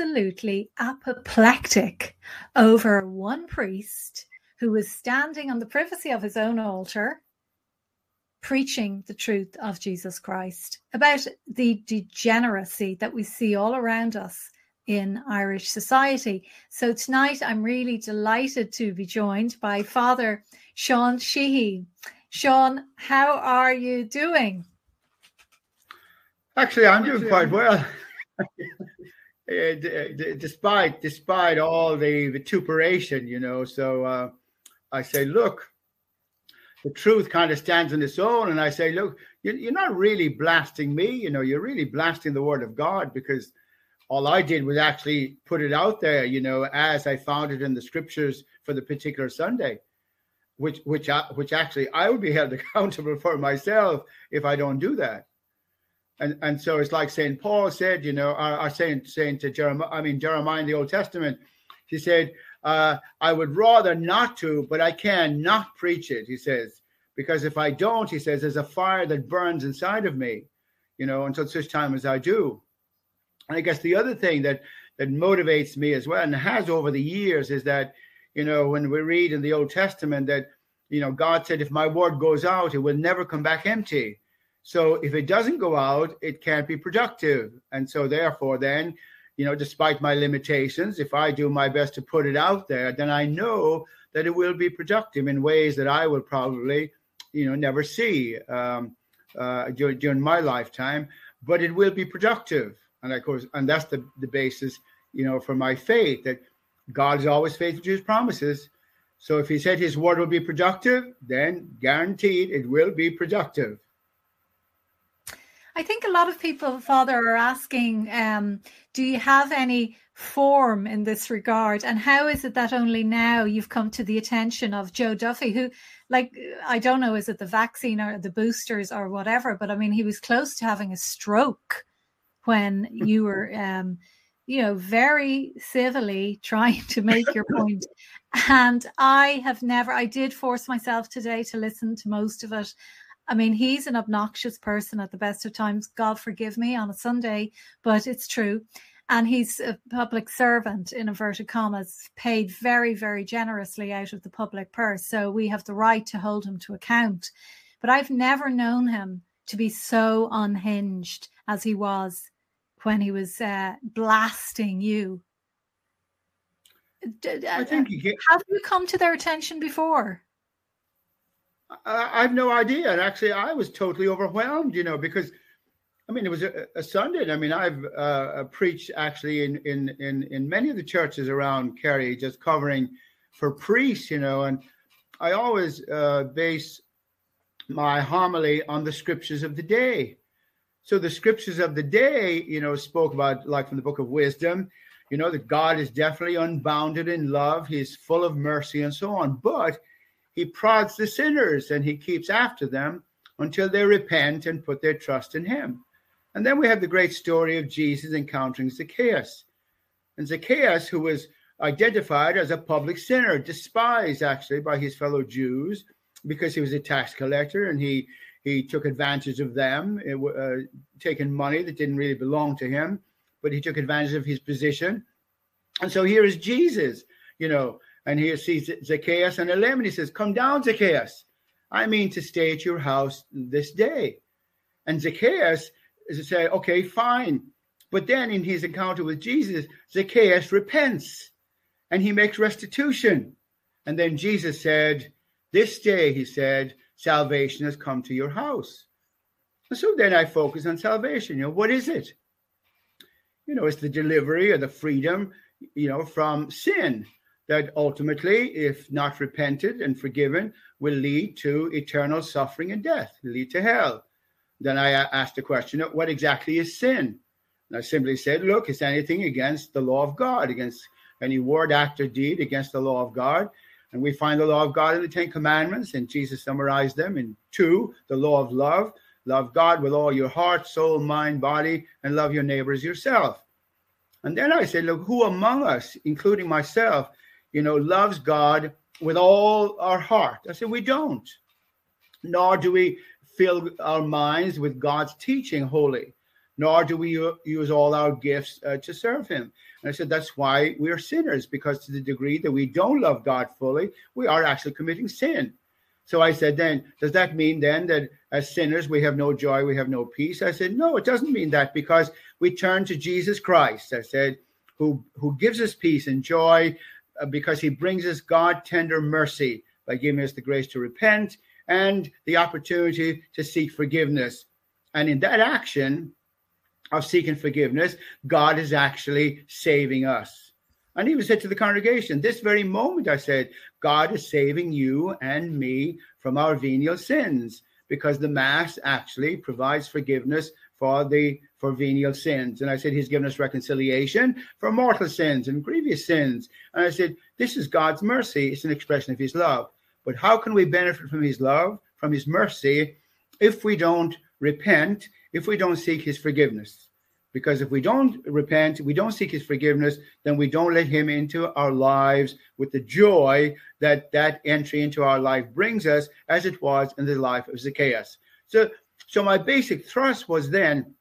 absolutely apoplectic over one priest who was standing on the privacy of his own altar preaching the truth of Jesus Christ, about the degeneracy that we see all around us in Irish society. So tonight I'm really delighted to be joined by Father Sean Sheehy. Sean, how are you doing? Actually, I'm doing quite well. despite despite all the vituperation, you know. So uh, I say, look, the truth kind of stands on its own. And I say, look, you're not really blasting me, you know, you're really blasting the word of God because all I did was actually put it out there, you know, as I found it in the scriptures for the particular Sunday, which which I, which actually I would be held accountable for myself if I don't do that. And and so it's like Saint Paul said, you know, I, I saying saying to Jeremiah, I mean Jeremiah in the Old Testament, he said, uh, I would rather not to, but I can not preach it, he says, because if I don't, he says, there's a fire that burns inside of me, you know, until such time as I do. And I guess the other thing that that motivates me as well, and has over the years, is that, you know, when we read in the Old Testament that, you know, God said, if my word goes out, it will never come back empty. So if it doesn't go out, it can't be productive. And so therefore, then you know, despite my limitations, if I do my best to put it out there, then I know that it will be productive in ways that I will probably, you know, never see um, uh, during, during my lifetime. But it will be productive, and of course, and that's the the basis, you know, for my faith that God is always faithful to His promises. So if He said His word will be productive, then guaranteed it will be productive. I think a lot of people, Father, are asking, um, do you have any form in this regard? And how is it that only now you've come to the attention of Joe Duffy, who, like, I don't know, is it the vaccine or the boosters or whatever, but I mean, he was close to having a stroke when you were. Um, you know, very civilly trying to make your point. And I have never, I did force myself today to listen to most of it. I mean, he's an obnoxious person at the best of times. God forgive me on a Sunday, but it's true. And he's a public servant, in inverted commas, paid very, very generously out of the public purse. So we have the right to hold him to account. But I've never known him to be so unhinged as he was when he was uh, blasting you. I think you have you come to their attention before? I, have no idea. And actually, I was totally overwhelmed, you know, because I mean, it was a, a Sunday. I mean, I've uh, preached actually in, in in in many of the churches around Kerry, just covering for priests, you know, and I always uh, base my homily on the scriptures of the day. So the scriptures of the day, you know, spoke about like from the book of wisdom, you know, that God is definitely unbounded in love, He's full of mercy and so on. But he prods the sinners and he keeps after them until they repent and put their trust in him. And then we have the great story of Jesus encountering Zacchaeus. And Zacchaeus, who was identified as a public sinner, despised actually by his fellow Jews because he was a tax collector and he he took advantage of them, uh, taking money that didn't really belong to him, but he took advantage of his position. And so here is Jesus, you know, and he sees Zacchaeus and 11. He says, Come down, Zacchaeus. I mean to stay at your house this day. And Zacchaeus is say, Okay, fine. But then in his encounter with Jesus, Zacchaeus repents and he makes restitution. And then Jesus said, This day, he said, salvation has come to your house. And so then I focus on salvation. You know, what is it? You know, it's the delivery or the freedom, you know, from sin that ultimately, if not repented and forgiven, will lead to eternal suffering and death, lead to hell. Then I asked the question, what exactly is sin? And I simply said, look, it's anything against the law of God, against any word, act, or deed against the law of God. And we find the law of God in the Ten Commandments, and Jesus summarized them in two the law of love. Love God with all your heart, soul, mind, body, and love your neighbors yourself. And then I said, look, who among us, including myself, you know, loves God with all our heart. I said, we don't. Nor do we fill our minds with God's teaching wholly. nor do we use all our gifts uh, to serve Him. And I said, that's why we are sinners, because to the degree that we don't love God fully, we are actually committing sin. So I said, then, does that mean then that as sinners we have no joy, we have no peace? I said, no, it doesn't mean that because we turn to Jesus Christ. I said, who, who gives us peace and joy Uh, because he brings us God tender mercy by giving us the grace to repent and the opportunity to seek forgiveness. And in that action of seeking forgiveness, God is actually saving us. And he even said to the congregation, this very moment, I said, God is saving you and me from our venial sins because the Mass actually provides forgiveness for the for venial sins. And I said, He's given us reconciliation for mortal sins and grievous sins. And I said, This is God's mercy. It's an expression of His love. But how can we benefit from His love, from His mercy, if we don't repent, if we don't seek His forgiveness? Because if we don't repent, we don't seek his forgiveness, then we don't let him into our lives with the joy that that entry into our life brings us, as it was in the life of Zacchaeus. So, so my basic thrust was then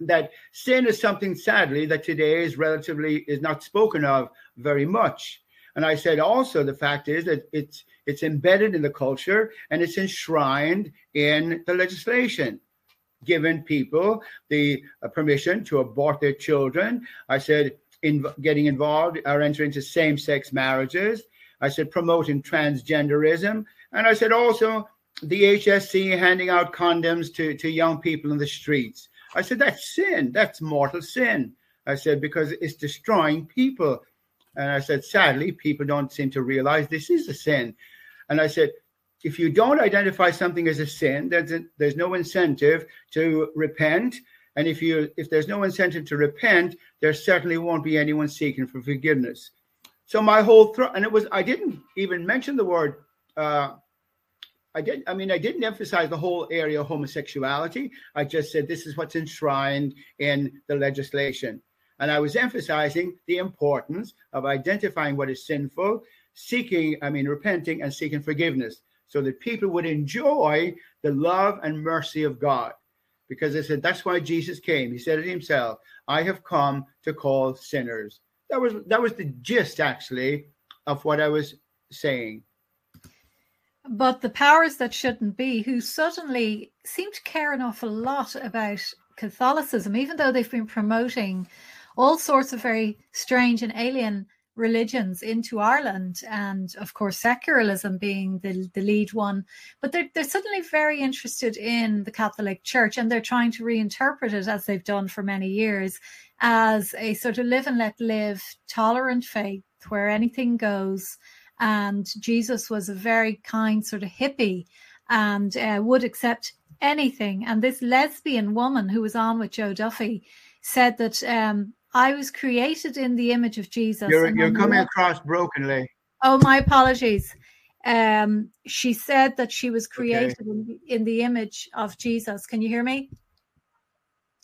that sin is something, sadly, that today is relatively is not spoken of very much. And I said also the fact is that it's it's embedded in the culture and it's enshrined in the legislation given people the uh, permission to abort their children. I said, in getting involved or entering into same sex marriages. I said, promoting transgenderism. And I said, also the HSE handing out condoms to, to young people in the streets. I said, that's sin. That's mortal sin. I said, because it's destroying people. And I said, sadly, people don't seem to realize this is a sin. And I said, if you don't identify something as a sin, there's, a, there's no incentive to repent. And if you if there's no incentive to repent, there certainly won't be anyone seeking for forgiveness. So my whole throw, and it was I didn't even mention the word. Uh, I did. I mean, I didn't emphasize the whole area of homosexuality. I just said this is what's enshrined in the legislation, and I was emphasizing the importance of identifying what is sinful, seeking, I mean, repenting and seeking forgiveness so that people would enjoy the love and mercy of God. Because they said that's why Jesus came. He said it himself. I have come to call sinners. That was that was the gist actually of what I was saying. But the powers that shouldn't be, who suddenly seem to care an awful lot about Catholicism, even though they've been promoting all sorts of very strange and alien religions into Ireland, and of course, secularism being the, the lead one. But they're, they're suddenly very interested in the Catholic Church and they're trying to reinterpret it, as they've done for many years, as a sort of live and let live, tolerant faith where anything goes. And Jesus was a very kind sort of hippie and uh, would accept anything. And this lesbian woman who was on with Joe Duffy said that um, I was created in the image of Jesus. You're, you're coming across brokenly. Oh, my apologies. Um, she said that she was created okay. in, the, in the image of Jesus. Can you hear me?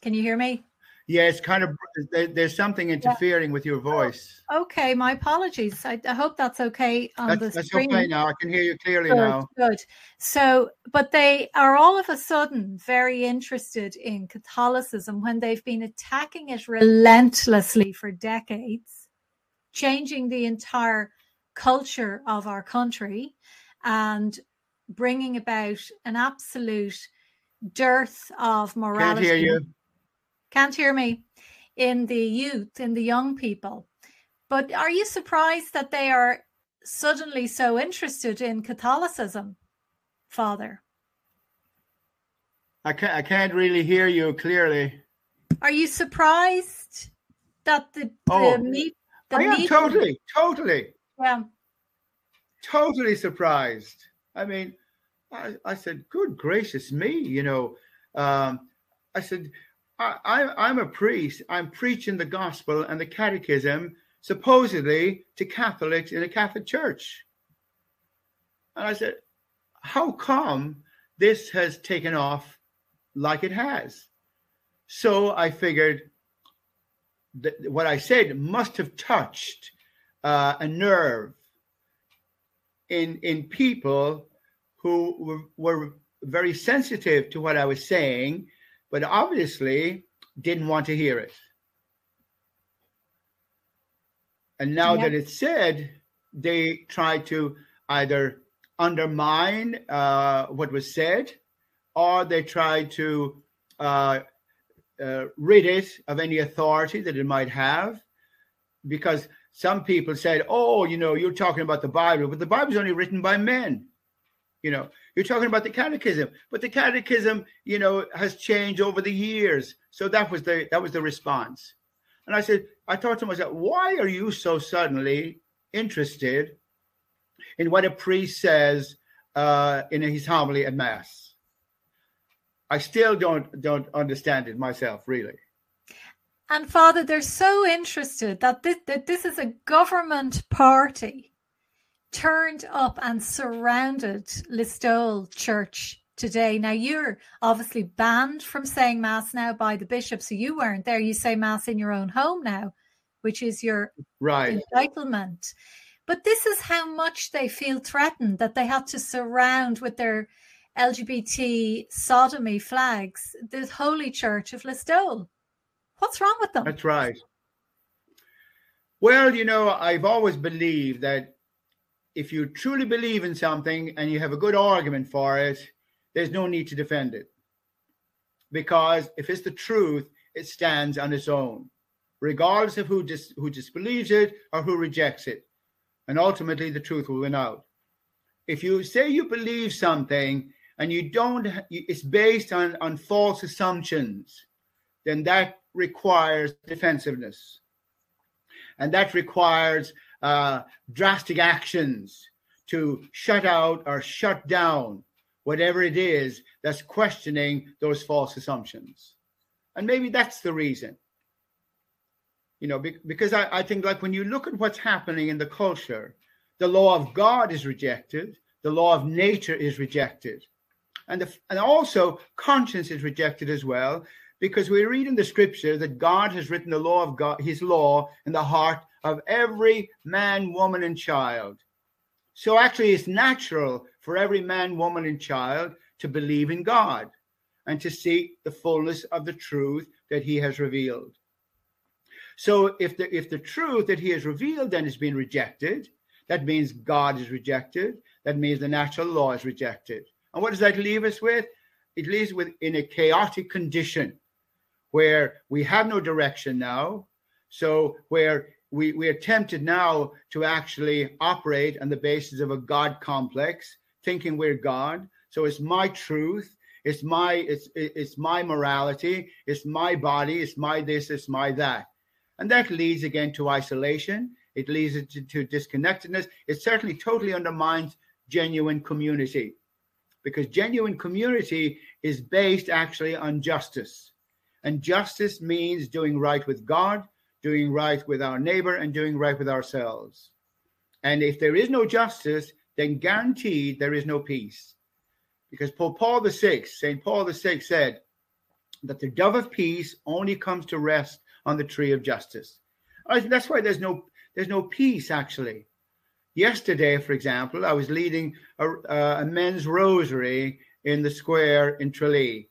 Can you hear me? Yeah, it's kind of there's something interfering yeah. with your oh, voice. Okay, my apologies. I, I hope that's okay on that's, the that's screen. okay now. I can hear you clearly good, now. Good. So, but they are all of a sudden very interested in Catholicism when they've been attacking it relentlessly for decades, changing the entire culture of our country, and bringing about an absolute dearth of morality. Can't hear you can't hear me, in the youth, in the young people. But are you surprised that they are suddenly so interested in Catholicism, Father? I can't, I can't really hear you clearly. Are you surprised that the, oh, the meet? The I am totally, totally. Yeah. Totally surprised. I mean, I, I said, good gracious me, you know. Um, I said, I, I'm a priest. I'm preaching the gospel and the catechism supposedly to Catholics in a Catholic church. And I said, how come this has taken off like it has? So I figured that what I said must have touched uh, a nerve in in people who were, were very sensitive to what I was saying but obviously, didn't want to hear it. And now that it's said, they try to either undermine uh, what was said or they try to uh, uh, rid it of any authority that it might have. Because some people said, oh, you know, you're talking about the Bible, but the Bible is only written by men. You know, you're talking about the catechism, but the catechism, you know, has changed over the years. So that was the that was the response. And I said, I thought to myself, why are you so suddenly interested in what a priest says uh, in his homily at mass? I still don't don't understand it myself, really. And Father, they're so interested that this, that this is a government party turned up and surrounded Listowel Church today. Now you're obviously banned from saying mass now by the bishop, so you weren't there. You say mass in your own home now, which is your right entitlement. But this is how much they feel threatened that they had to surround with their LGBT sodomy flags the Holy Church of Listowel. What's wrong with them? That's right. Well, you know, I've always believed that if you truly believe in something and you have a good argument for it, there's no need to defend it. Because if it's the truth, it stands on its own, regardless of who dis- who disbelieves it or who rejects it. And ultimately, the truth will win out. If you say you believe something and you don't, it's based on, on false assumptions, then that requires defensiveness. And that requires uh, drastic actions to shut out or shut down whatever it is that's questioning those false assumptions. And maybe that's the reason. You know, because I, I think, like, when you look at what's happening in the culture, the law of God is rejected, the law of nature is rejected. And, the, and also, conscience is rejected as well, because we read in the scripture that God has written the law of God, his law in the heart of every man, woman, and child. So actually, it's natural for every man, woman, and child to believe in God and to seek the fullness of the truth that he has revealed. So if the if the truth that he has revealed then has been rejected, that means God is rejected. That means the natural law is rejected. And what does that leave us with? It leaves with in a chaotic condition where we have no direction now. So where we, we are tempted now to actually operate on the basis of a God complex, thinking we're God. So it's my truth, it's my it's it's my morality, it's my body, it's my this, it's my that. And that leads again to isolation. It leads to, to disconnectedness. It certainly totally undermines genuine community because genuine community is based actually on justice. And justice means doing right with God, doing right with our neighbor, and doing right with ourselves. And if there is no justice, then guaranteed there is no peace. Because Pope Paul VI, St. Paul VI said that the dove of peace only comes to rest on the tree of justice. That's why there's no there's no peace actually. Yesterday, for example, I was leading a, uh, a men's rosary in the square in Tralee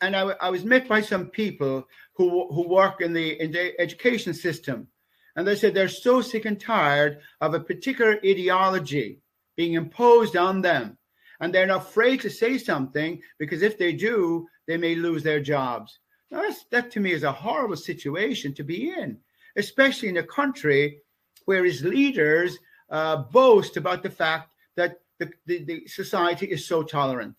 and I, I was met by some people who who work in the in the education system, and they said they're so sick and tired of a particular ideology being imposed on them, and they're afraid to say something because if they do, they may lose their jobs. Now that to me is a horrible situation to be in, especially in a country where its leaders uh, boast about the fact that the, the, the society is so tolerant.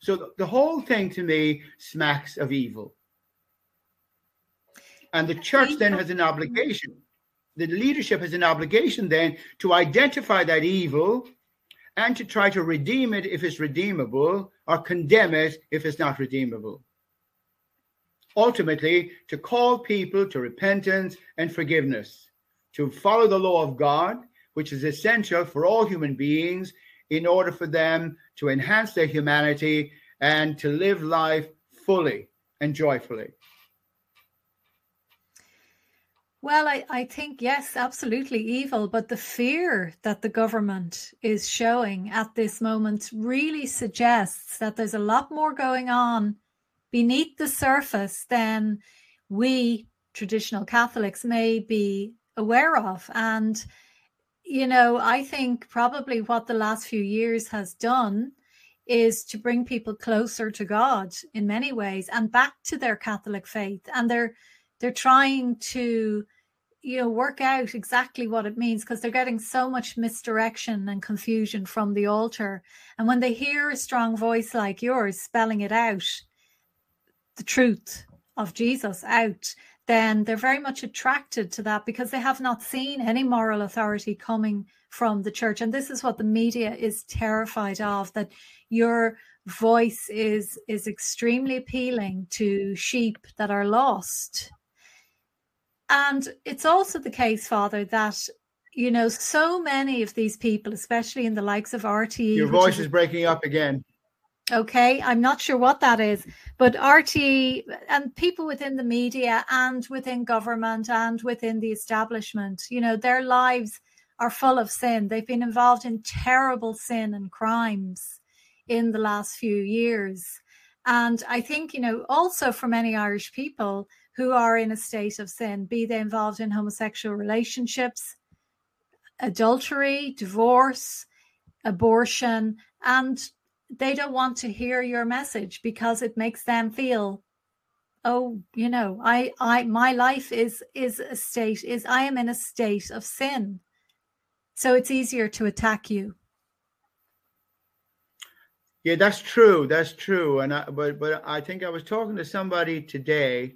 So the whole thing to me smacks of evil. And the church then has an obligation. The leadership has an obligation then to identify that evil and to try to redeem it if it's redeemable or condemn it if it's not redeemable. Ultimately, to call people to repentance and forgiveness, to follow the law of God, which is essential for all human beings in order for them to enhance their humanity and to live life fully and joyfully? Well, I, I think, yes, absolutely evil. But the fear that the government is showing at this moment really suggests that there's a lot more going on beneath the surface than we traditional Catholics may be aware of. And, you know, I think probably what the last few years has done is to bring people closer to God in many ways and back to their Catholic faith. And they're they're trying to you know work out exactly what it means because they're getting so much misdirection and confusion from the altar and when they hear a strong voice like yours spelling it out the truth of jesus out then they're very much attracted to that because they have not seen any moral authority coming from the church and this is what the media is terrified of that your voice is is extremely appealing to sheep that are lost and it's also the case, Father, that you know so many of these people, especially in the likes of RTE. Your voice is, is breaking up again. Okay, I'm not sure what that is, but RT and people within the media and within government and within the establishment, you know, their lives are full of sin. They've been involved in terrible sin and crimes in the last few years. And I think, you know, also for many Irish people, who are in a state of sin, be they involved in homosexual relationships, adultery, divorce, abortion, and they don't want to hear your message because it makes them feel oh you know i i my life is is a state is i am in a state of sin. So it's easier to attack you. Yeah that's true. That's true. And i but but i think i was talking to somebody today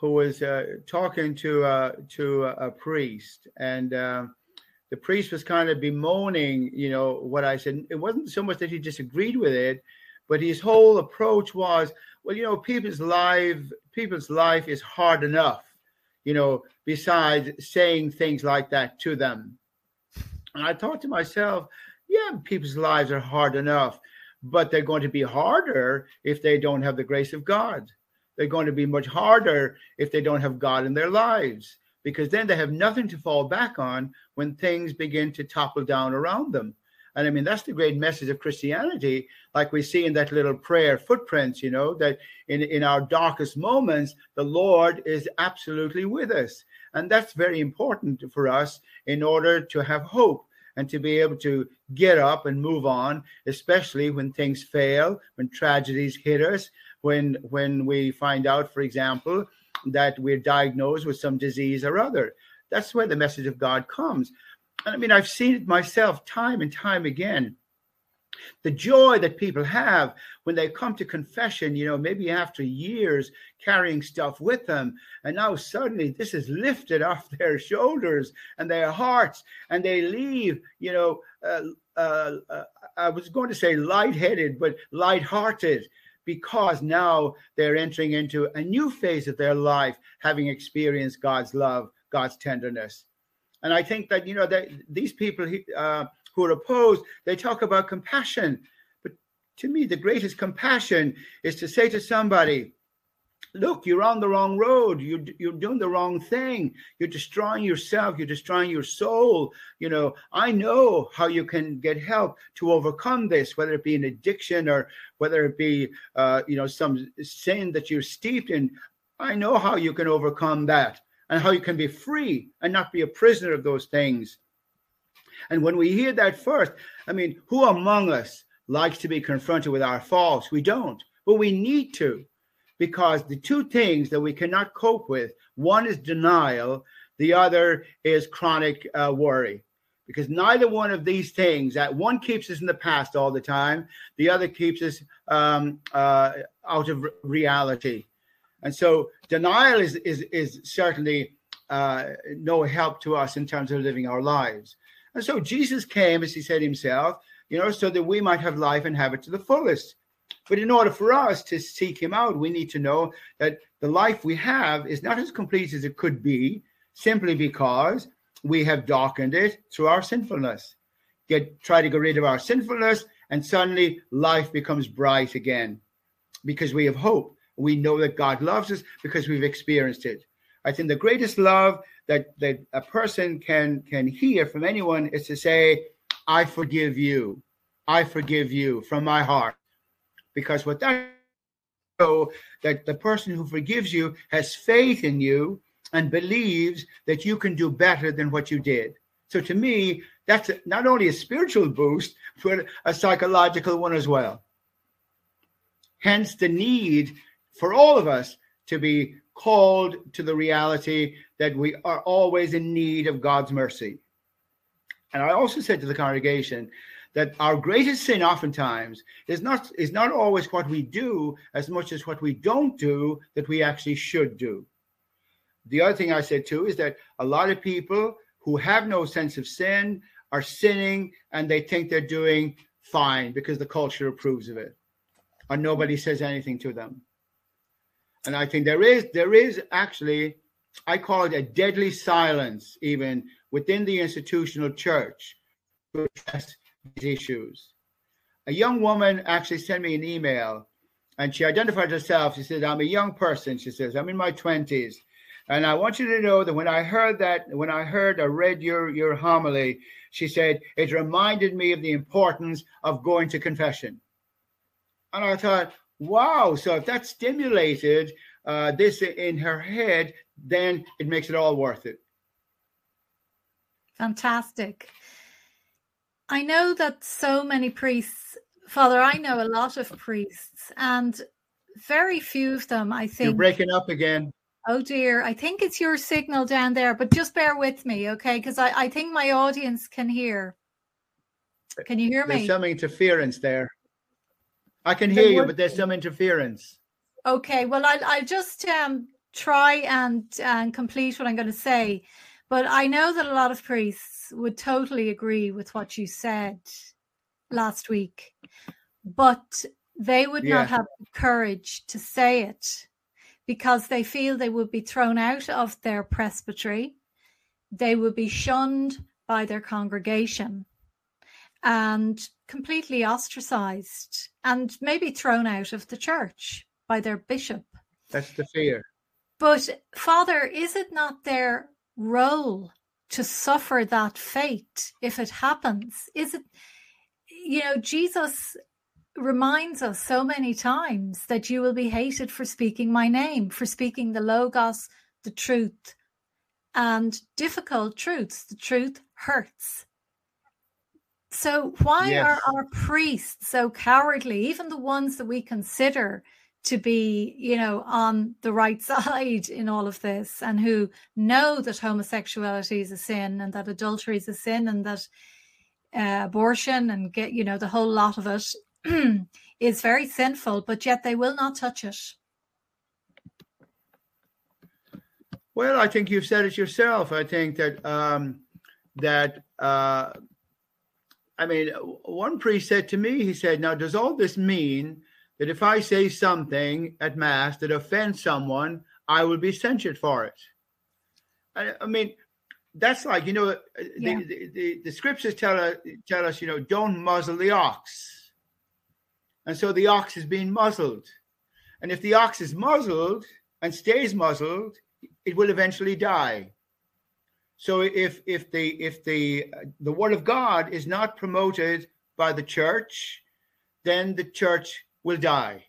who was uh, talking to uh, to a, priest, and uh, the priest was kind of bemoaning, you know, what I said. It wasn't so much that he disagreed with it, but his whole approach was, well, you know, people's life, people's life is hard enough, you know. Besides saying things like that to them, and I thought to myself, yeah, people's lives are hard enough, but they're going to be harder if they don't have the grace of God they're going to be much harder if they don't have God in their lives because then they have nothing to fall back on when things begin to topple down around them. And I mean, that's the great message of Christianity, like we see in that little prayer footprints, you know, that in, in our darkest moments, the Lord is absolutely with us. And that's very important for us in order to have hope and to be able to get up and move on, especially when things fail, when tragedies hit us, when when we find out, for example, that we're diagnosed with some disease or other. That's where the message of God comes. And I mean, I've seen it myself time and time again. The joy that people have when they come to confession, you know, maybe after years carrying stuff with them, and now suddenly this is lifted off their shoulders and their hearts, and they leave, you know, uh, uh, uh, I was going to say lightheaded, but lighthearted because now they're entering into a new phase of their life, having experienced God's love, God's tenderness. And I think that, you know, that these people uh, who are opposed, they talk about compassion. But to me, the greatest compassion is to say to somebody, look, you're on the wrong road. You're, you're doing the wrong thing. You're destroying yourself. You're destroying your soul. You know, I know how you can get help to overcome this, whether it be an addiction or whether it be, uh, you know, some sin that you're steeped in. I know how you can overcome that and how you can be free and not be a prisoner of those things. And when we hear that first, I mean, who among us likes to be confronted with our faults? We don't, but we need to because the two things that we cannot cope with one is denial, the other is chronic uh, worry. Because neither one of these things, that one keeps us in the past all the time, the other keeps us um, uh, out of reality. And so denial is, is, is certainly uh, no help to us in terms of living our lives. And so Jesus came, as he said himself, you know, so that we might have life and have it to the fullest. But in order for us to seek him out, we need to know that the life we have is not as complete as it could be simply because we have darkened it through our sinfulness. Get try to get rid of our sinfulness, and suddenly life becomes bright again because we have hope. We know that God loves us because we've experienced it. I think the greatest love that, that a person can can hear from anyone is to say, I forgive you. I forgive you from my heart because what that show that the person who forgives you has faith in you and believes that you can do better than what you did. So to me, that's not only a spiritual boost, but a psychological one as well. Hence the need for all of us to be called to the reality that we are always in need of God's mercy. And I also said to the congregation that our greatest sin oftentimes is not is not always what we do as much as what we don't do that we actually should do. The other thing I said too is that a lot of people who have no sense of sin are sinning and they think they're doing fine because the culture approves of it or nobody says anything to them. And I think there is there is actually I call it a deadly silence even within the institutional church these issues. A young woman actually sent me an email and she identified herself. She said, I'm a young person. She says, I'm in my 20s. And I want you to know that when I heard that, when I heard or read your, your homily, she said, it reminded me of the importance of going to confession. And I thought, wow, so if that stimulated uh, this in her head, then it makes it all worth it. Fantastic. I know that so many priests, Father, I know a lot of priests, and very few of them, I think. You're breaking up again. Oh dear, I think it's your signal down there, but just bear with me, okay? Because I, I think my audience can hear. Can you hear me? There's some interference there. I can hear you, but there's some interference. Okay, well, I'll, I'll just um, try and, and complete what I'm going to say. But I know that a lot of priests would totally agree with what you said last week, but they would yeah. not have the courage to say it because they feel they would be thrown out of their presbytery, they would be shunned by their congregation and completely ostracized and maybe thrown out of the church by their bishop. That's the fear. But, Father, is it not their role to suffer that fate if it happens? Is it, you know, Jesus reminds us so many times that you will be hated for speaking my name, for speaking the Logos, the truth, and difficult truths. The truth hurts. So, why yes. are our priests so cowardly, even the ones that we consider to be, you know, on the right side in all of this and who know that homosexuality is a sin and that adultery is a sin and that uh, abortion and get, you know, the whole lot of it is very sinful, but yet they will not touch it? Well, I think you've said it yourself. I think that um, that uh, I mean, one priest said to me, he said, "Now, does all this mean that if I say something at mass that offends someone, I will be censured for it?" I, I mean, that's like you know, uh, yeah. the, the, the, the scriptures tell us tell us, you know, don't muzzle the ox and so the ox is being muzzled. And if the ox is muzzled and stays muzzled, it will eventually die. So if if the if the the word of God is not promoted by the church, then the church will die.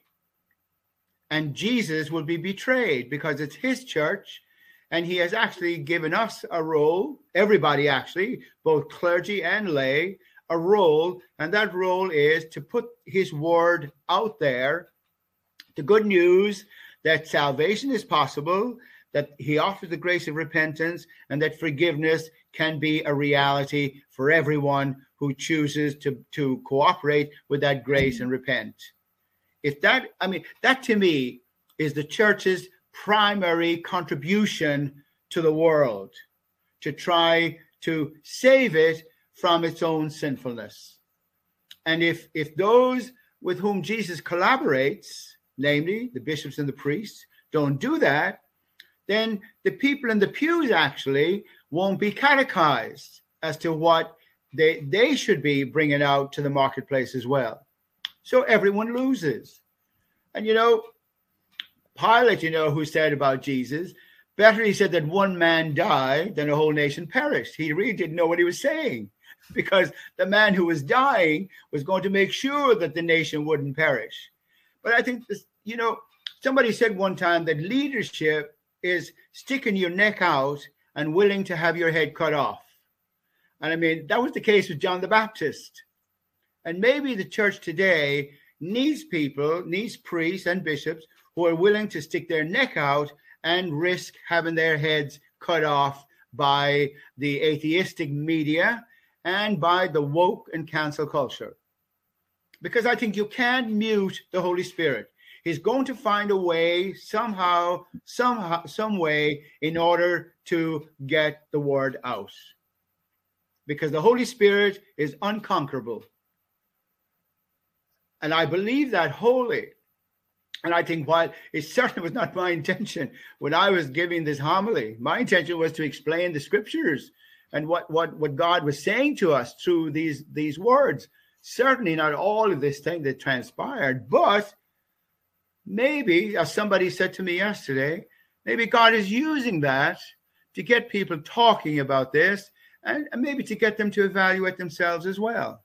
And Jesus will be betrayed because it's his church and he has actually given us a role, everybody actually, both clergy and lay, a role, and that role is to put his word out there, the good news that salvation is possible, that he offers the grace of repentance, and that forgiveness can be a reality for everyone who chooses to, to cooperate with that grace and repent. If that, I mean, that to me is the church's primary contribution to the world to try to save it from its own sinfulness. And if if those with whom Jesus collaborates, namely the bishops and the priests, don't do that, then the people in the pews actually won't be catechized as to what they they should be bringing out to the marketplace as well. So everyone loses. And you know, Pilate, you know, who said about Jesus, better he said that one man died than a whole nation perished. He really didn't know what he was saying. because the man who was dying was going to make sure that the nation wouldn't perish. But I think this, you know, Somebody said one time that leadership is sticking your neck out and willing to have your head cut off. And I mean, that was the case with John the Baptist. And maybe the church today needs people, needs priests and bishops who are willing to stick their neck out and risk having their heads cut off by the atheistic media and by the woke and cancel culture. Because I think you can't mute the Holy Spirit. He's going to find a way somehow, somehow, some way in order to get the word out. Because the Holy Spirit is unconquerable. And I believe that wholly. And I think while it certainly was not my intention when I was giving this homily, my intention was to explain the scriptures and what, what, what God was saying to us through these, these words. Certainly not all of this thing that transpired, but maybe, as somebody said to me yesterday, maybe God is using that to get people talking about this and, and maybe to get them to evaluate themselves as well.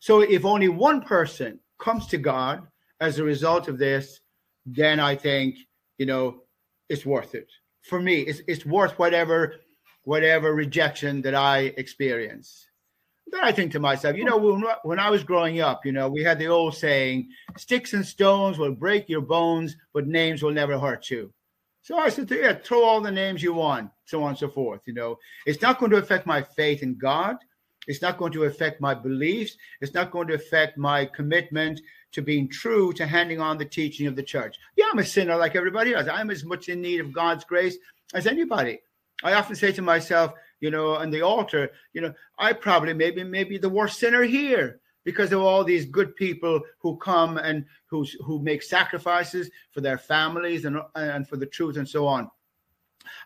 So if only one person comes to God as a result of this, then I think, you know, it's worth it. For me, it's, it's worth whatever whatever rejection that I experience. Then I think to myself, you know, when, when I was growing up, you know, we had the old saying, sticks and stones will break your bones, but names will never hurt you. So I said, to yeah, throw all the names you want, so on and so forth. You know, it's not going to affect my faith in God. It's not going to affect my beliefs. It's not going to affect my commitment to being true to handing on the teaching of the church. Yeah, I'm a sinner like everybody else. I'm as much in need of God's grace as anybody. I often say to myself, you know, on the altar, you know, I probably maybe maybe the worst sinner here because of all these good people who come and who who make sacrifices for their families and and for the truth and so on.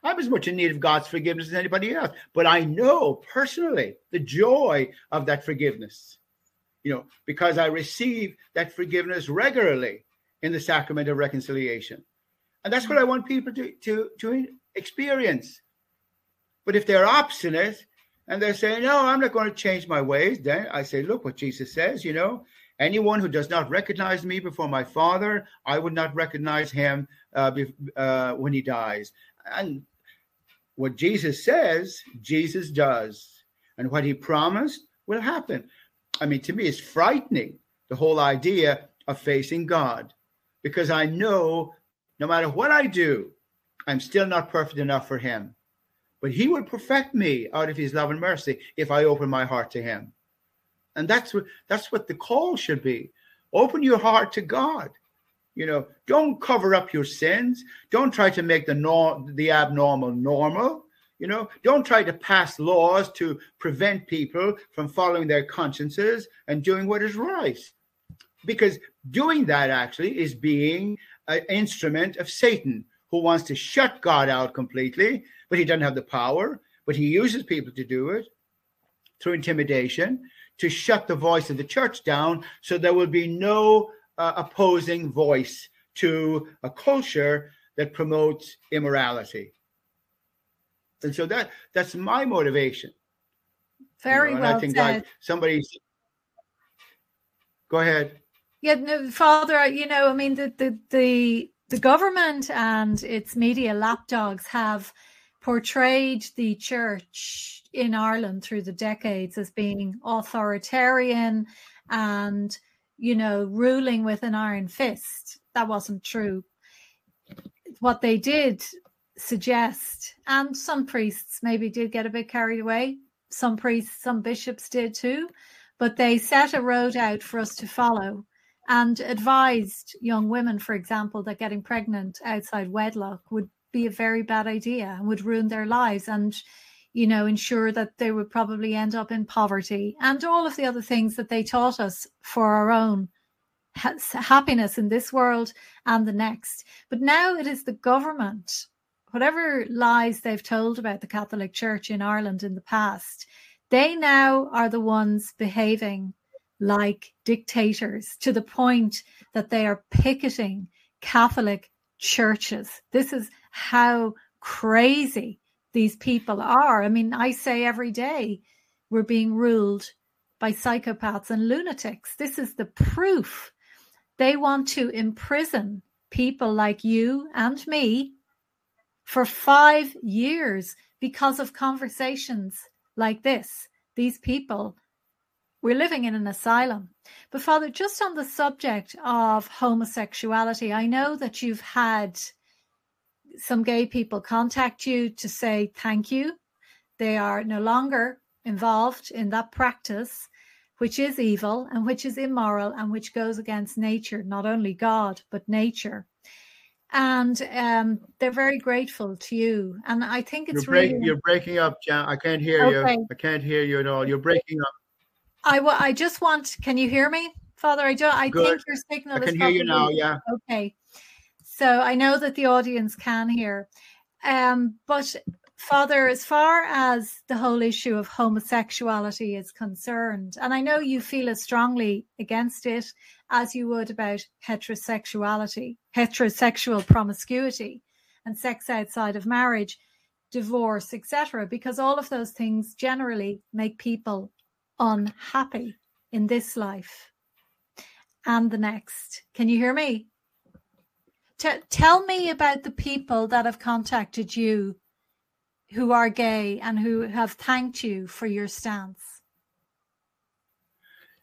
I'm as much in need of God's forgiveness as anybody else, but I know personally the joy of that forgiveness. You know, because I receive that forgiveness regularly in the sacrament of reconciliation. And that's what I want people to to to experience. But if they're obstinate and they're saying, No, I'm not going to change my ways, then I say, Look what Jesus says, you know, anyone who does not recognize me before my Father, I would not recognize him uh, uh, when he dies. And what Jesus says, Jesus does. And what he promised will happen. I mean, to me, it's frightening the whole idea of facing God because I know no matter what I do, I'm still not perfect enough for him but he will perfect me out of his love and mercy if I open my heart to him. And that's what that's what the call should be. Open your heart to God. You know, don't cover up your sins. Don't try to make the norm the abnormal normal. You know, don't try to pass laws to prevent people from following their consciences and doing what is right. Because doing that actually is being an instrument of Satan who wants to shut God out completely but he doesn't have the power. But he uses people to do it through intimidation to shut the voice of the church down so there will be no uh, opposing voice to a culture that promotes immorality. And so that that's my motivation. Very you know, well I think said. Like somebody go ahead. Yeah, no, Father, you know, I mean the the the the government and its media lapdogs have portrayed the church in Ireland through the decades as being authoritarian and, you know, ruling with an iron fist. That wasn't true. What they did suggest, and some priests maybe did get a bit carried away, some priests, some bishops did too, but they set a road out for us to follow and advised young women, for example, that getting pregnant outside wedlock would be a very bad idea and would ruin their lives and you know ensure that they would probably end up in poverty and all of the other things that they taught us for our own ha- happiness in this world and the next. But now it is the government whatever lies they've told about the catholic church in ireland in the past they now are the ones behaving like dictators to the point that they are picketing catholic churches. This is how crazy these people are. I mean, I say every day we're being ruled by psychopaths and lunatics. This is the proof. They want to imprison people like you and me for five years because of conversations like this. These people, we're living in an asylum. But, Father, just on the subject of homosexuality, I know that you've had some gay people contact you to say thank you. They are no longer involved in that practice, which is evil and which is immoral and which goes against nature, not only God, but nature. And um, they're very grateful to you. And I think it's you're, break, really. You're breaking up, Jan. I can't hear okay. you. I can't hear you at all. You're breaking up. I, I just want, can you hear me, Father? I don't, I Good. think your signal I is. can hear you now, yeah. Okay. So I know that the audience can hear. Um, but Father, as far as the whole issue of homosexuality is concerned, and I know you feel as strongly against it as you would about heterosexuality, heterosexual promiscuity, and sex outside of marriage, divorce, etc., because all of those things generally make people unhappy in this life and the next. Can you hear me? T- tell me about the people that have contacted you who are gay and who have thanked you for your stance.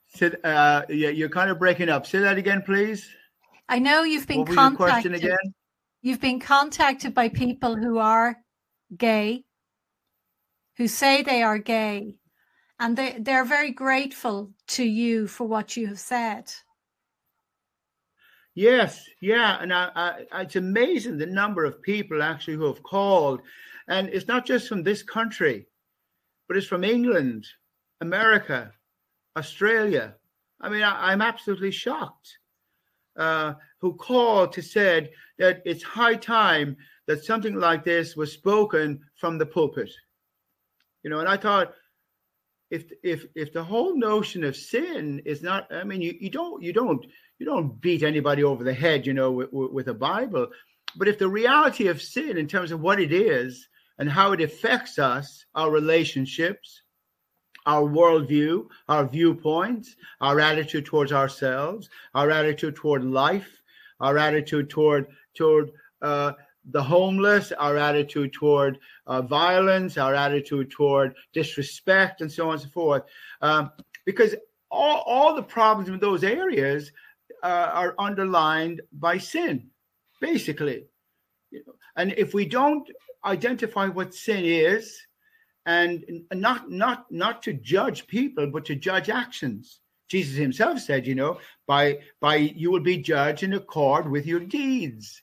Said, uh, yeah, you're kind of breaking up. Say that again, please. I know you've been contacted. again? You've been contacted by people who are gay, who say they are gay, and they, they're very grateful to you for what you have said. Yes, yeah, and I, I, it's amazing the number of people actually who have called and it's not just from this country, but it's from England, America, Australia. I mean, I, am absolutely shocked. Uh, who called to said that it's high time that something like this was spoken from the pulpit. You know, and I thought if if if the whole notion of sin is not, I mean, you, you don't you don't you don't beat anybody over the head, you know, with, with a Bible. But if the reality of sin, in terms of what it is, and how it affects us, our relationships, our worldview, our viewpoints, our attitude towards ourselves, our attitude toward life, our attitude toward toward uh, the homeless, our attitude toward uh, violence, our attitude toward disrespect, and so on and so forth. Um, because all, all the problems in those areas uh, are underlined by sin, basically. You know, And if we don't identify what sin is and not not not to judge people but to judge actions jesus himself said you know by by you will be judged in accord with your deeds.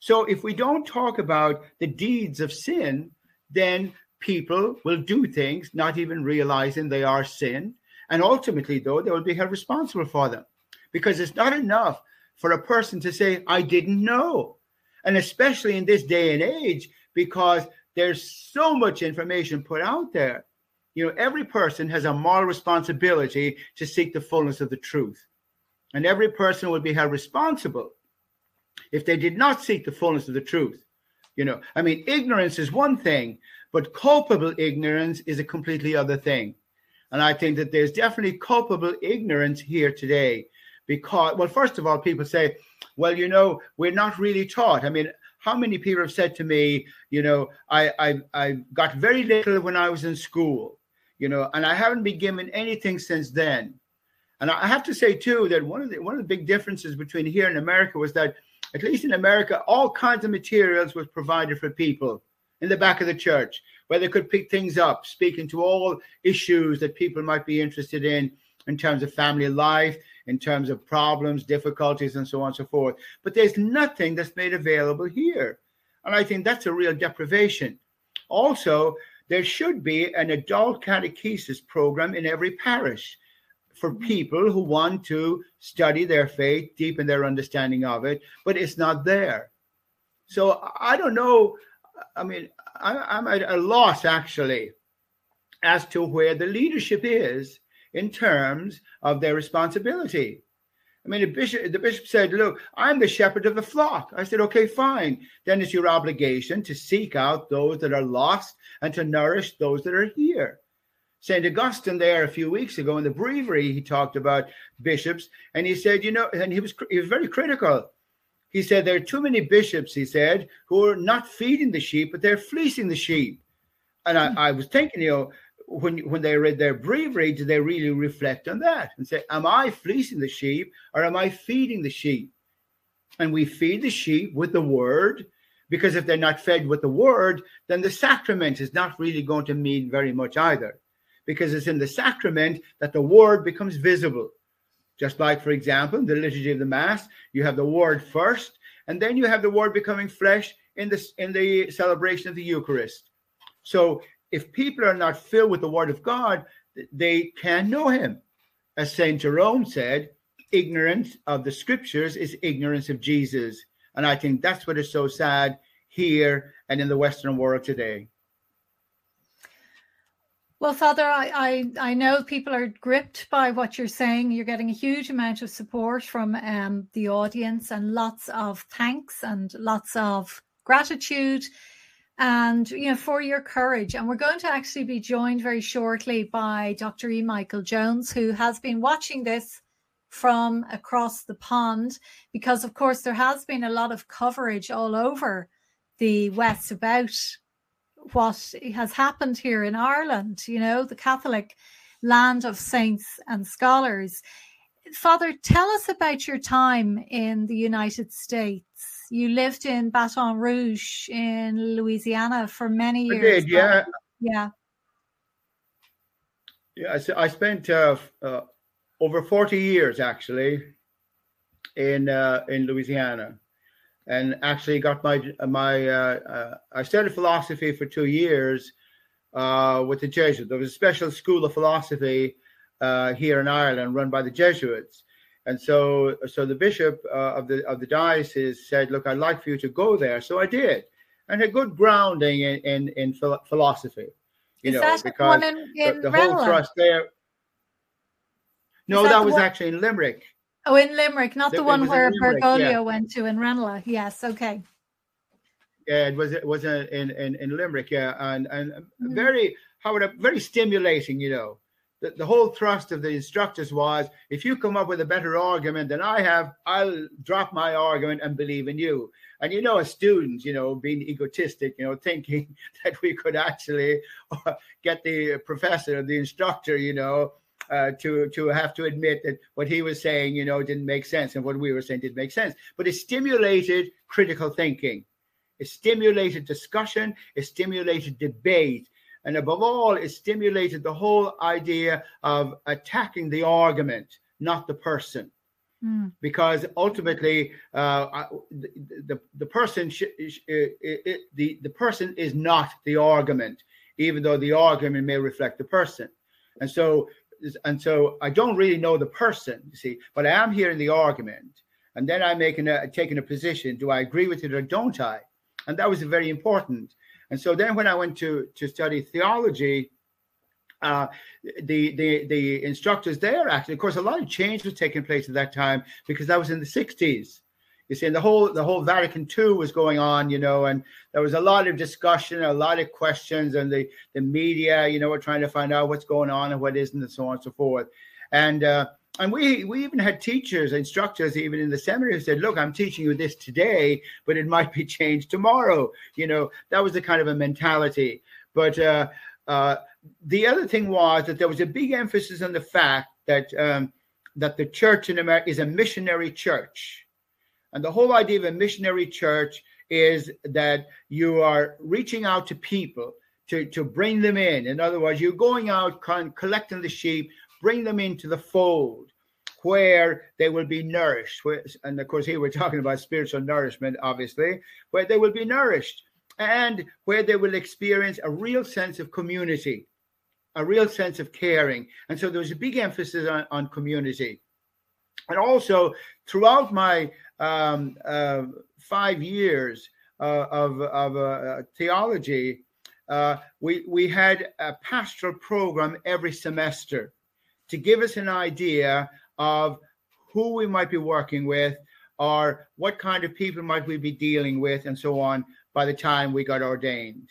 So if we don't talk about the deeds of sin then people will do things not even realizing they are sin. And ultimately though they will be held responsible for them because it's not enough for a person to say i didn't know and especially in this day and age because there's so much information put out there. You know, every person has a moral responsibility to seek the fullness of the truth. And every person would be held responsible if they did not seek the fullness of the truth. You know, I mean, ignorance is one thing, but culpable ignorance is a completely other thing. And I think that there's definitely culpable ignorance here today because, well, first of all, people say, well, you know, we're not really taught. I mean, how many people have said to me, you know, I, I, I got very little when I was in school, you know, and I haven't been given anything since then. And I have to say too that one of the one of the big differences between here and America was that at least in America, all kinds of materials was provided for people in the back of the church, where they could pick things up, speaking to all issues that people might be interested in in terms of family life, in terms of problems, difficulties, and so on and so forth. But there's nothing that's made available here. And I think that's a real deprivation. Also, there should be an adult catechesis program in every parish for mm-hmm. people who want to study their faith, deepen their understanding of it, but it's not there. So I don't know. I mean, I, am at a loss actually as to where the leadership is in terms of their responsibility. I mean, the bishop, the bishop said, Look, I'm the shepherd of the flock. I said, Okay, fine. Then it's your obligation to seek out those that are lost and to nourish those that are here. St. Augustine, there a few weeks ago in the breviary, he talked about bishops and he said, You know, and he was, he was very critical. he said there are too many bishops, he said, who are not feeding the sheep, but they're fleecing the sheep. And I, I was thinking, you know, when when they read their breviary, do they really reflect on that and say, Am I fleecing the sheep or am I feeding the sheep? And we feed the sheep with the word, because if they're not fed with the word, then the sacrament is not really going to mean very much either. Because it's in the sacrament that the word becomes visible. Just like, for example, in the liturgy of the Mass, you have the word first, and then you have the word becoming flesh in the, in the celebration of the Eucharist. So if people are not filled with the word of God, they can't know him. As St. Jerome said, ignorance of the scriptures is ignorance of Jesus. And I think that's what is so sad here and in the Western world today. Well, Father, I, I, I know people are gripped by what you're saying. You're getting a huge amount of support from um, the audience and lots of thanks and lots of gratitude and you know for your courage. And we're going to actually be joined very shortly by dr e. Michael jones who has been watching this from across the pond because of course there has been a lot of coverage all over the west about what has happened here in ireland you know the catholic land of saints and scholars. Father tell us about your time in the united states you lived in Baton Rouge in Louisiana for many years. I did, yeah. Yeah. Yeah, I, spent uh, uh, over 40 years actually in uh, in Louisiana, and actually got my my uh, uh, I studied philosophy for two years uh, with the Jesuits. There was a special school of philosophy here in Ireland run by the Jesuits, and so, so the bishop uh, of the of the diocese said, "Look, I'd like for you to go there." So I did, and a good grounding in in, in philosophy. You Is know, because in, in the, the whole thrust there. No, that, that was one? actually in Limerick. Oh, in Limerick, not the one where Bergoglio yeah. went to in Ranelagh. Yes, okay. Yeah, it was it was in in, in Limerick, yeah, and and mm. very how would very stimulating, you know the, the whole thrust of the instructors was if you come up with a better argument than I have, I'll drop my argument and believe in you. And you know, as students, you know, being egotistic, you know, thinking that we could actually get the professor, the instructor, you know, uh, to to have to admit that what he was saying, you know, didn't make sense, and what we were saying didn't make sense. But it stimulated critical thinking, it stimulated discussion, it stimulated debate, and above all, it stimulated the whole idea of attacking the argument, not the person. Mm. Because ultimately, uh, the, the, the person sh- it, it, the the person is not the argument, even though the argument may reflect the person. And so, and so, I don't really know the person, you see, but I am hearing the argument, and then I'm making a taking a position. Do I agree with it or don't I? And that was very important. And so then when I went to to study theology, uh, the the the instructors there actually, of course, a lot of change was taking place at that time because that was in the 60s. You see, and the whole the whole Vatican II was going on, you know, and there was a lot of discussion, a lot of questions, and the the media, you know, were trying to find out what's going on and what isn't, and so on and so forth. And uh, and we we even had teachers, instructors, even in the seminary, who said, "Look, I'm teaching you this today, but it might be changed tomorrow." You know, that was the kind of a mentality. But uh, uh, the other thing was that there was a big emphasis on the fact that um, that the church in America is a missionary church, and the whole idea of a missionary church is that you are reaching out to people to to bring them in. In other words, you're going out collecting the sheep bring them into the fold where they will be nourished. And of course, here we're talking about spiritual nourishment, obviously, where they will be nourished and where they will experience a real sense of community, a real sense of caring. And so there was a big emphasis on, on community. And also, throughout my um, uh, five years uh, of, of uh, theology, uh, we, we had a pastoral program every semester to give us an idea of who we might be working with or what kind of people might we be dealing with and so on by the time we got ordained.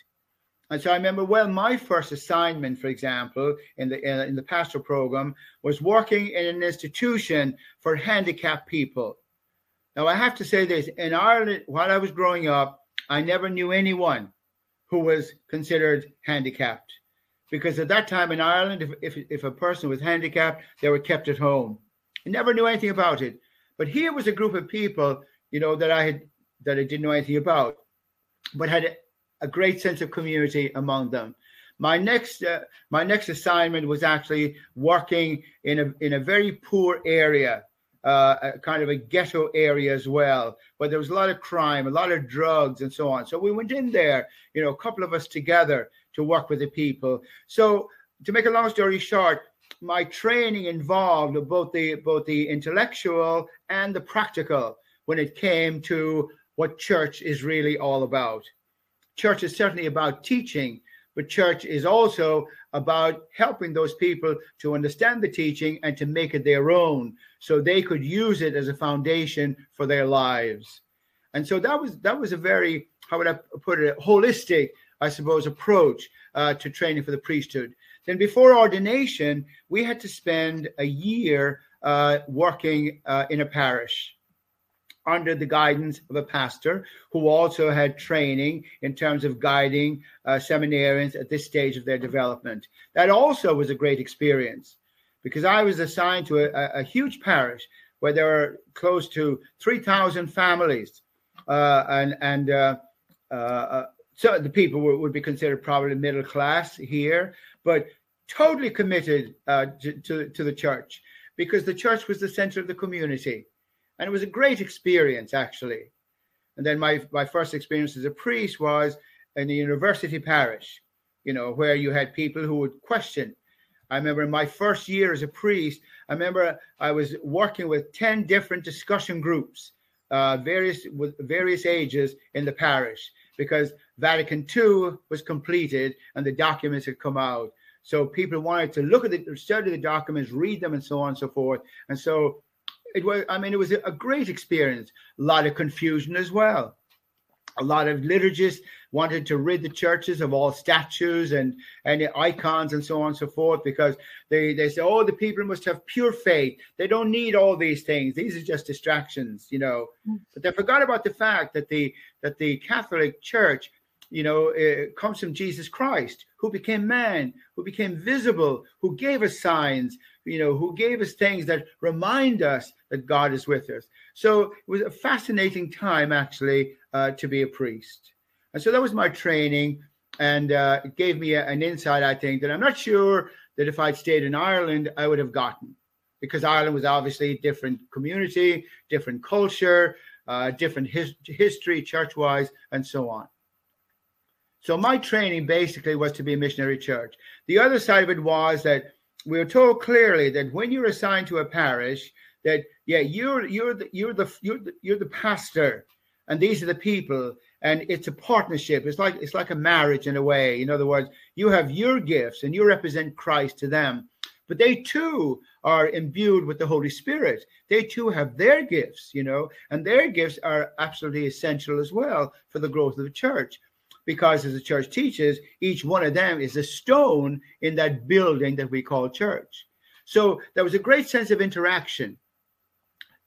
And so I remember well, my first assignment, for example, in the in, in the pastoral program, was working in an institution for handicapped people. Now, I have to say this in Ireland, while I was growing up, I never knew anyone who was considered handicapped. Because at that time in Ireland, if, if, if a person was handicapped, they were kept at home. I never knew anything about it. But here was a group of people, you know, that I had that I didn't know anything about, but had a, a great sense of community among them. My next uh, my next assignment was actually working in a in a very poor area uh, a kind of a ghetto area as well, where there was a lot of crime, a lot of drugs, and so on. So we went in there, you know, a couple of us together to work with the people. So to make a long story short, my training involved both the both the intellectual and the practical when it came to what church is really all about. Church is certainly about teaching, but church is also about helping those people to understand the teaching and to make it their own so they could use it as a foundation for their lives. And so that was that was a very how would I put it holistic, I suppose, approach uh, to training for the priesthood. Then before ordination, we had to spend a year uh, working uh, in a parish under the guidance of a pastor who also had training in terms of guiding uh, seminarians at this stage of their development. That also was a great experience because I was assigned to a, a huge parish where there were close to 3,000 families. Uh, and and uh, uh, so the people would, would, be considered probably middle class here, but totally committed uh, to, to, to the church because the church was the center of the community and it was a great experience actually. And then my my first experience as a priest was in the university parish, you know, where you had people who would question. I remember in my first year as a priest, I remember I was working with 10 different discussion groups, uh, various with various ages in the parish, because Vatican II was completed and the documents had come out. So people wanted to look at the study the documents, read them, and so on and so forth. And so it was i mean it was a great experience a lot of confusion as well a lot of liturgists wanted to rid the churches of all statues and and icons and so on and so forth because they they say oh the people must have pure faith they don't need all these things these are just distractions you know mm. but they forgot about the fact that the that the catholic church you know, it comes from Jesus Christ, who became man, who became visible, who gave us signs, you know, who gave us things that remind us that God is with us. So it was a fascinating time, actually, uh, to be a priest. And so that was my training. And uh, it gave me a, an insight, I think, that I'm not sure that if I'd stayed in Ireland, I would have gotten, because Ireland was obviously a different community, different culture, uh, different his- history, church wise, and so on. So my training basically was to be a missionary church. The other side of it was that we were told clearly that when you're assigned to a parish, that yeah, you're you're the you're the you're the, you're the pastor, and these are the people, and it's a partnership. It's like it's like a marriage in a way. In other words, you have your gifts and you represent Christ to them, but they too are imbued with the Holy Spirit. They too have their gifts, you know, and their gifts are absolutely essential as well for the growth of the church because as the church teaches, each one of them is a stone in that building that we call church. So there was a great sense of interaction.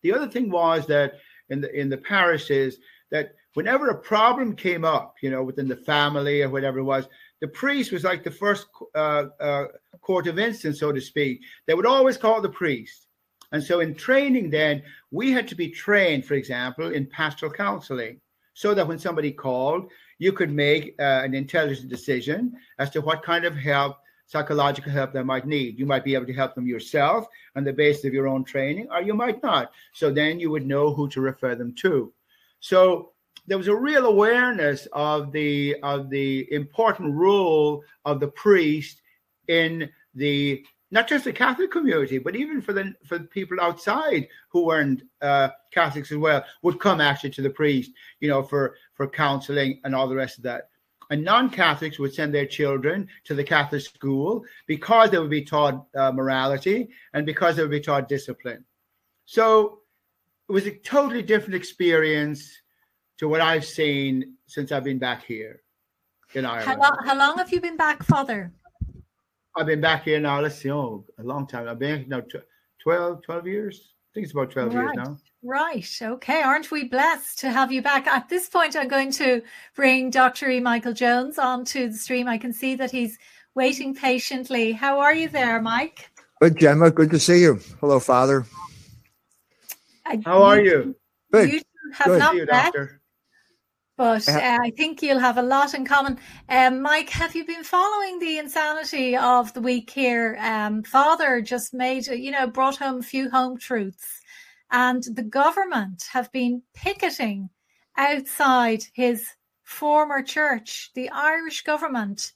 The other thing was that in the in the parishes that whenever a problem came up, you know, within the family or whatever it was, the priest was like the first uh, uh, court of instance, so to speak. They would always call the priest. And so in training, then we had to be trained, for example, in pastoral counseling, so that when somebody called, you could make uh, an intelligent decision as to what kind of help, psychological help they might need. You might be able to help them yourself on the basis of your own training, or you might not. So then you would know who to refer them to. So there was a real awareness of the of the important role of the priest in the not just the Catholic community, but even for the for the people outside who weren't uh, Catholics as well, would come actually to the priest, you know, for for counselling and all the rest of that. And non-Catholics would send their children to the Catholic school because they would be taught uh, morality and because they would be taught discipline. So it was a totally different experience to what I've seen since I've been back here in Ireland. How long, how long have you been back, Father? I've been back here now, let's see, oh, a long time. I've been now 12, 12 years, think it's about 12 right. years now. Right. Okay. Aren't we blessed to have you back? At this point, I'm going to bring Dr. E. Michael Jones onto the stream. I can see that he's waiting patiently. How are you there, Mike? Good, Gemma. Good to see you. Hello, Father. Uh, How are you? Good. You have Good. not See you, met, doctor. But uh, I think you'll have a lot in common. Um, Mike, have you been following the insanity of the week here? Um, Father just made, you know, brought home a few home truths, and the government have been picketing outside his former church. The Irish government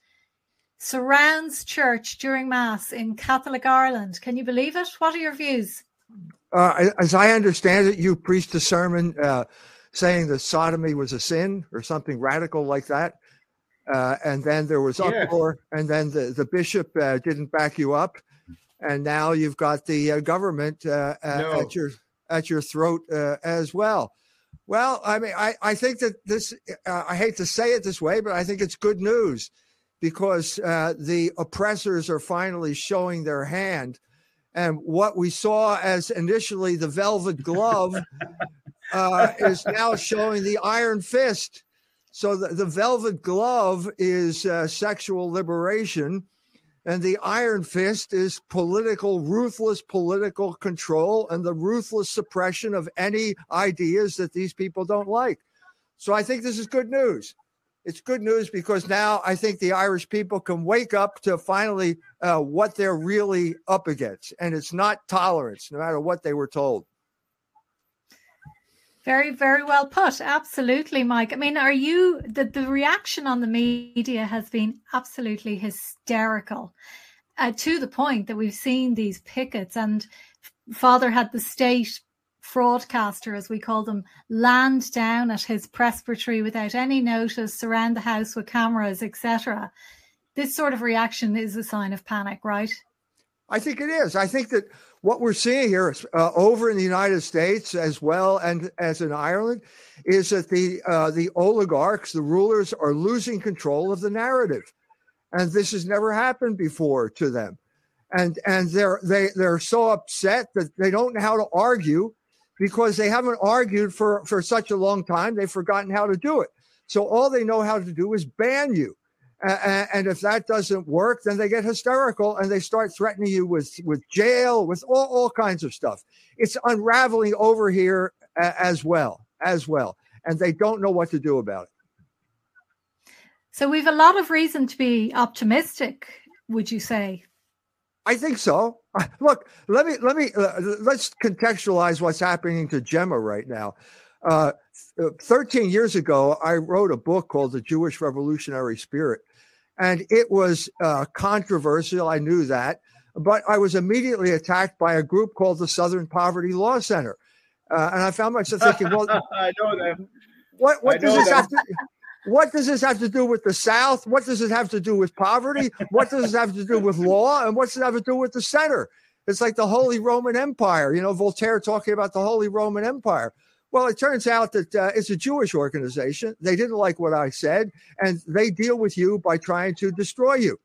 surrounds church during Mass in Catholic Ireland. Can you believe it? What are your views? Uh, as I understand it, you preached a sermon uh, saying that sodomy was a sin or something radical like that. Uh, and then there was uproar, and then the, the bishop uh, didn't back you up. And now you've got the uh, government uh, uh, No. at your at your throat uh, as well. Well, I mean, I, I think that this, uh, I hate to say it this way, but I think it's good news because uh, the oppressors are finally showing their hand. And what we saw as initially the velvet glove uh, is now showing the iron fist. So the, the velvet glove is uh, sexual liberation, and the iron fist is political, ruthless political control and the ruthless suppression of any ideas that these people don't like. So I think this is good news. It's good news because now I think the Irish people can wake up to finally uh, what they're really up against. And it's not tolerance, no matter what they were told. Very, very well put. Absolutely, Mike. I mean, are you the, the reaction on the media has been absolutely hysterical uh, to the point that we've seen these pickets and Father had the state fraudcaster, as we call them, land down at his presbytery without any notice, surround the house with cameras, etc. This sort of reaction is a sign of panic, right? I think it is. I think that what we're seeing here uh, over in the United States as well and as in Ireland is that the uh, the oligarchs, the rulers, are losing control of the narrative, and this has never happened before to them, and and they're they they're so upset that they don't know how to argue because they haven't argued for for such a long time. They've forgotten how to do it. So all they know how to do is ban you. Uh, and if that doesn't work, then they get hysterical and they start threatening you with with jail, with all, all kinds of stuff. It's unraveling over here uh, as well, as well, and they don't know what to do about it. So we've a lot of reason to be optimistic. Would you say? I think so. Look, let me let me uh, let's contextualize what's happening to Gemma right now. Uh, 13 years ago, I wrote a book called The Jewish Revolutionary Spirit, and it was uh, controversial. I knew that, but I was immediately attacked by a group called the Southern Poverty Law Center, uh, and I found myself thinking, well, I know them. what what does this them. have to what does this have to do with the South? What does it have to do with poverty? What does it have to do with law? And what's it have to do with the center? It's like the Holy Roman Empire. You know, Voltaire talking about the Holy Roman Empire. Well, it turns out that uh, it's a Jewish organization. They didn't like what I said, and they deal with you by trying to destroy you.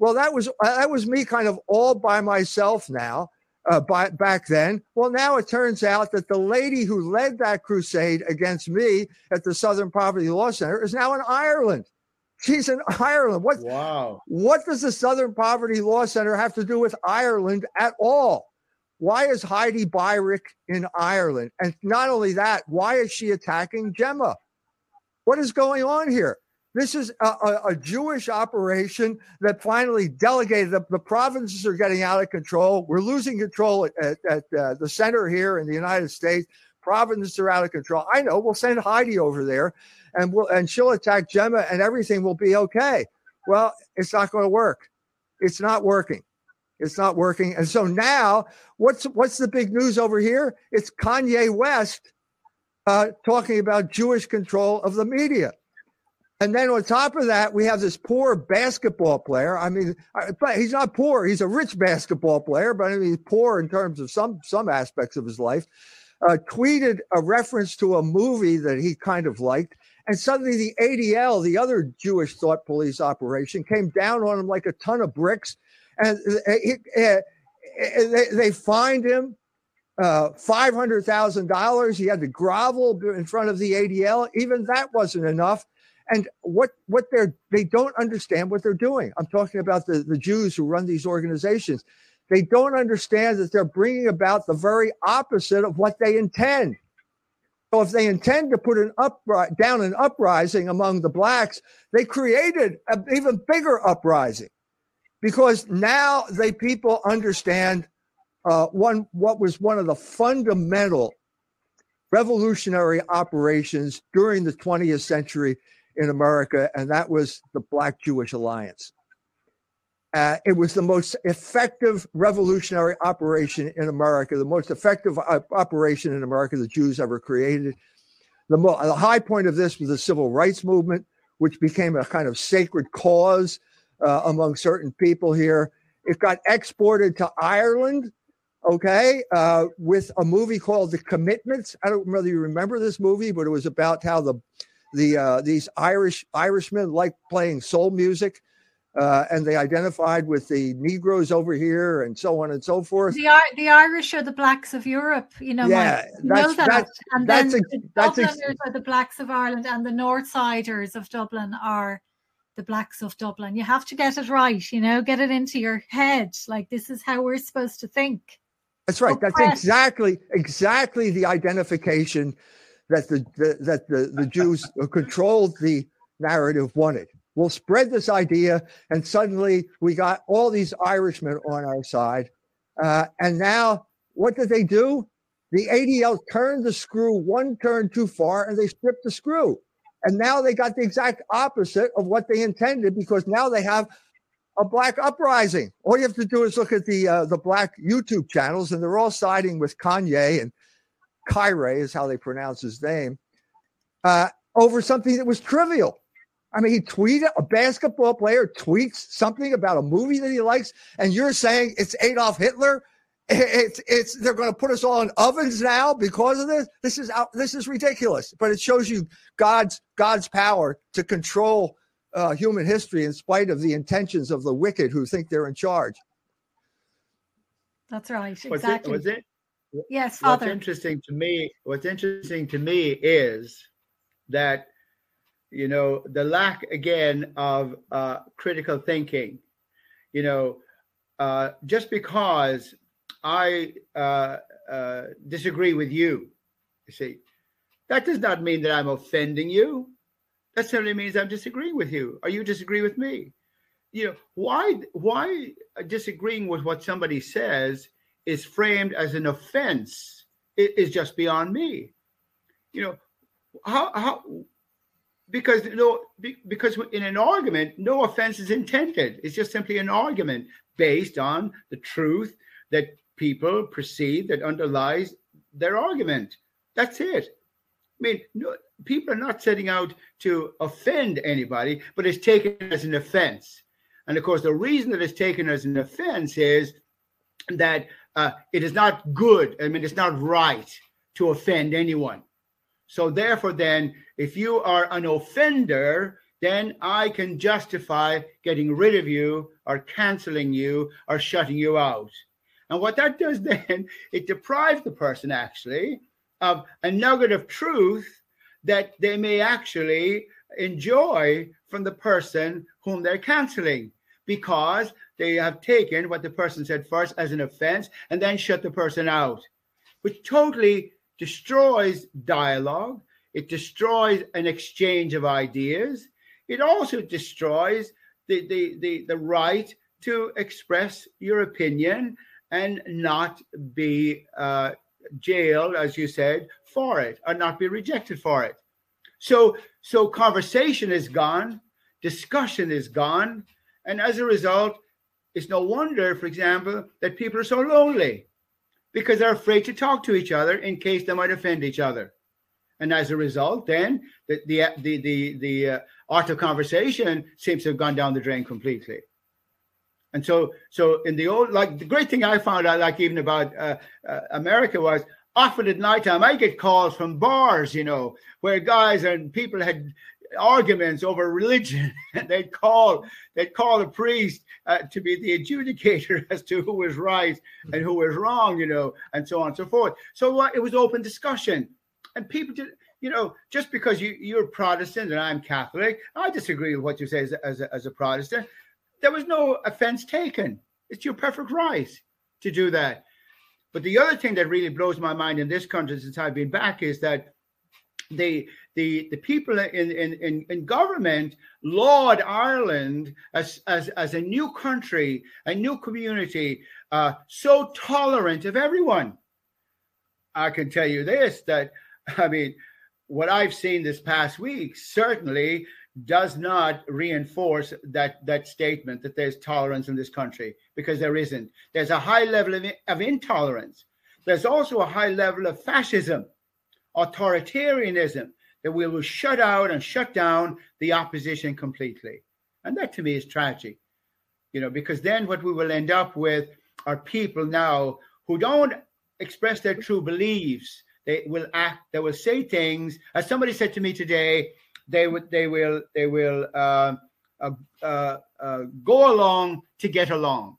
Well, that was uh, that was me kind of all by myself now. Uh, by, back then, well, now it turns out that the lady who led that crusade against me at the Southern Poverty Law Center is now in Ireland. She's in Ireland. What Wow. what does the Southern Poverty Law Center have to do with Ireland at all? Why is Heidi Beirich in Ireland? And not only that, why is she attacking Gemma? What is going on here? This is a, a, a Jewish operation that finally delegated. The, the provinces are getting out of control. We're losing control at, at, at uh, the center here in the United States. Provinces are out of control. I know. We'll send Heidi over there, and we'll and she'll attack Gemma, and everything will be okay. Well, it's not going to work. It's not working. It's not working. And so now, what's what's the big news over here? It's Kanye West uh, talking about Jewish control of the media. And then on top of that, we have this poor basketball player. I mean, but he's not poor. He's a rich basketball player, but I mean, he's poor in terms of some some aspects of his life. Uh, tweeted a reference to a movie that he kind of liked, and suddenly the ADL, the other Jewish thought police operation, came down on him like a ton of bricks, and uh, he, uh, they, they fined him uh, $500,000. He had to grovel in front of the ADL. Even that wasn't enough. And what, what they're, they don't understand what they're doing. I'm talking about the, the Jews who run these organizations. They don't understand that they're bringing about the very opposite of what they intend. So if they intend to put an up down an uprising among the blacks, they created an even bigger uprising because now they people understand uh, one what was one of the fundamental revolutionary operations during the 20th century in America, and that was the Black Jewish Alliance. Uh, it was the most effective revolutionary operation in America, the most effective uh, operation in America the Jews ever created. The, mo- the high point of this was the civil rights movement, which became a kind of sacred cause uh, among certain people here. It got exported to Ireland, okay, uh, with a movie called The Commitments. I don't know whether you remember this movie, but it was about how the the uh, these Irish Irishmen like playing soul music uh, and they identified with the Negroes over here and so on and so forth. The, the Irish are the blacks of Europe, you know. Yeah, you know that. That's, and that's then ex- the that's Dubliners ex- are the blacks of Ireland, and the Northsiders of Dublin are the blacks of Dublin. You have to get it right, you know, get it into your head. Like this is how we're supposed to think. That's right. That's exactly exactly the identification that the, the that the, the Jews who controlled the narrative wanted. We'll spread this idea, and suddenly we got all these Irishmen on our side. Uh, and now, what did they do? The ADL turned the screw one turn too far, and they stripped the screw. And now they got the exact opposite of what they intended because now they have a black uprising. All you have to do is look at the uh, the black YouTube channels, and they're all siding with Kanye and Kyrie is how they pronounce his name uh, over something that was trivial. I mean, he tweeted a basketball player tweets something about a movie that he likes, and you're saying it's Adolf Hitler. It's it's they're going to put us all in ovens now because of this. This is out. This is ridiculous. But it shows you God's God's power to control uh, human history in spite of the intentions of the wicked who think they're in charge. That's right. What's Exactly. it, what's it, yes, Father. what's interesting to me what's interesting to me is that you know the lack again of uh, critical thinking you know uh, just because i uh, uh, disagree with you you see. That does not mean that i'm offending you. That simply means i'm disagreeing with you. Or you disagree with me? You know why why disagreeing with what somebody says is framed as an offense is just beyond me. You know how how because no be- because in an argument no offense is intended. It's just simply an argument based on the truth that people perceive that underlies their argument. That's it. I mean no, people are not setting out to offend anybody but it's taken as an offense. And of course the reason that it's taken as an offense is that uh, it is not good. I mean it's not right to offend anyone. So therefore, then, if you are an offender, then I can justify getting rid of you or canceling you or shutting you out. And what that does then, it deprives the person actually of a nugget of truth that they may actually enjoy from the person whom they're canceling because they have taken what the person said first as an offense and then shut the person out, which totally destroys dialogue. It destroys an exchange of ideas. It also destroys the, the, the, the right to express your opinion and not be uh, jailed, as you said, for it, or not be rejected for it. So, so conversation is gone, discussion is gone, and as a result, it's no wonder, for example, that people are so lonely because they're afraid to talk to each other in case they might offend each other. And as a result, then the the the the, the uh, art of conversation seems to have gone down the drain completely. And so, so in the old, like the great thing I found out, like even about uh, uh, America, was often at nighttime I get calls from bars, you know, where guys and people had arguments over religion. and they'd call they'd call the priest uh, to be the adjudicator as to who was right and who was wrong, you know, and so on and so forth. So it was open discussion, and people did. You know, just because you, you're Protestant and I'm Catholic, I disagree with what you say as a, as a, as a Protestant. There was no offense taken. It's your perfect right to do that. But the other thing that really blows my mind in this country since I've been back is that the the the people in in in, government laud Ireland as, as as a new country, a new community, uh, so tolerant of everyone. I can tell you this that I mean, what I've seen this past week certainly does not reinforce that that statement that there's tolerance in this country because there isn't. There's a high level of, of intolerance. There's also a high level of fascism authoritarianism that we will shut out and shut down the opposition completely. And that to me is tragic, you know, because then what we will end up with are people now who don't express their true beliefs. They will act, they will say things. As somebody said to me today, they would, they will, they will uh, uh, uh, uh go along to get along.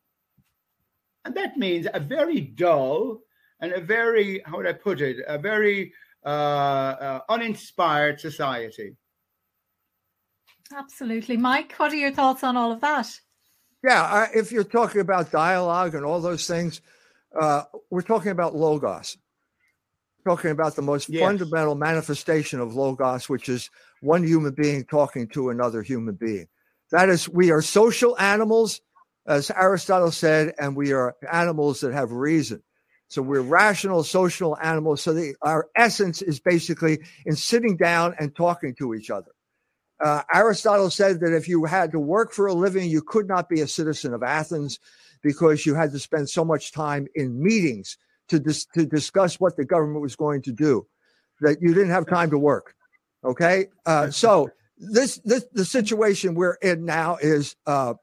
And that means a very dull and a very, how would I put it, a very uh, uh, uninspired society. Absolutely. Mike, what are your thoughts on all of that? Yeah, if you're talking about dialogue and all those things, uh, we're talking about logos. We're talking about the most yes. fundamental manifestation of logos, which is one human being talking to another human being. That is, we are social animals, as Aristotle said, and we are animals that have reason. So we're rational social animals. So the, our essence is basically in sitting down and talking to each other. Uh, Aristotle said that if you had to work for a living, you could not be a citizen of Athens because you had to spend so much time in meetings to, dis- to discuss what the government was going to do that you didn't have time to work. Okay. Uh, so this, this, the situation we're in now is, uh,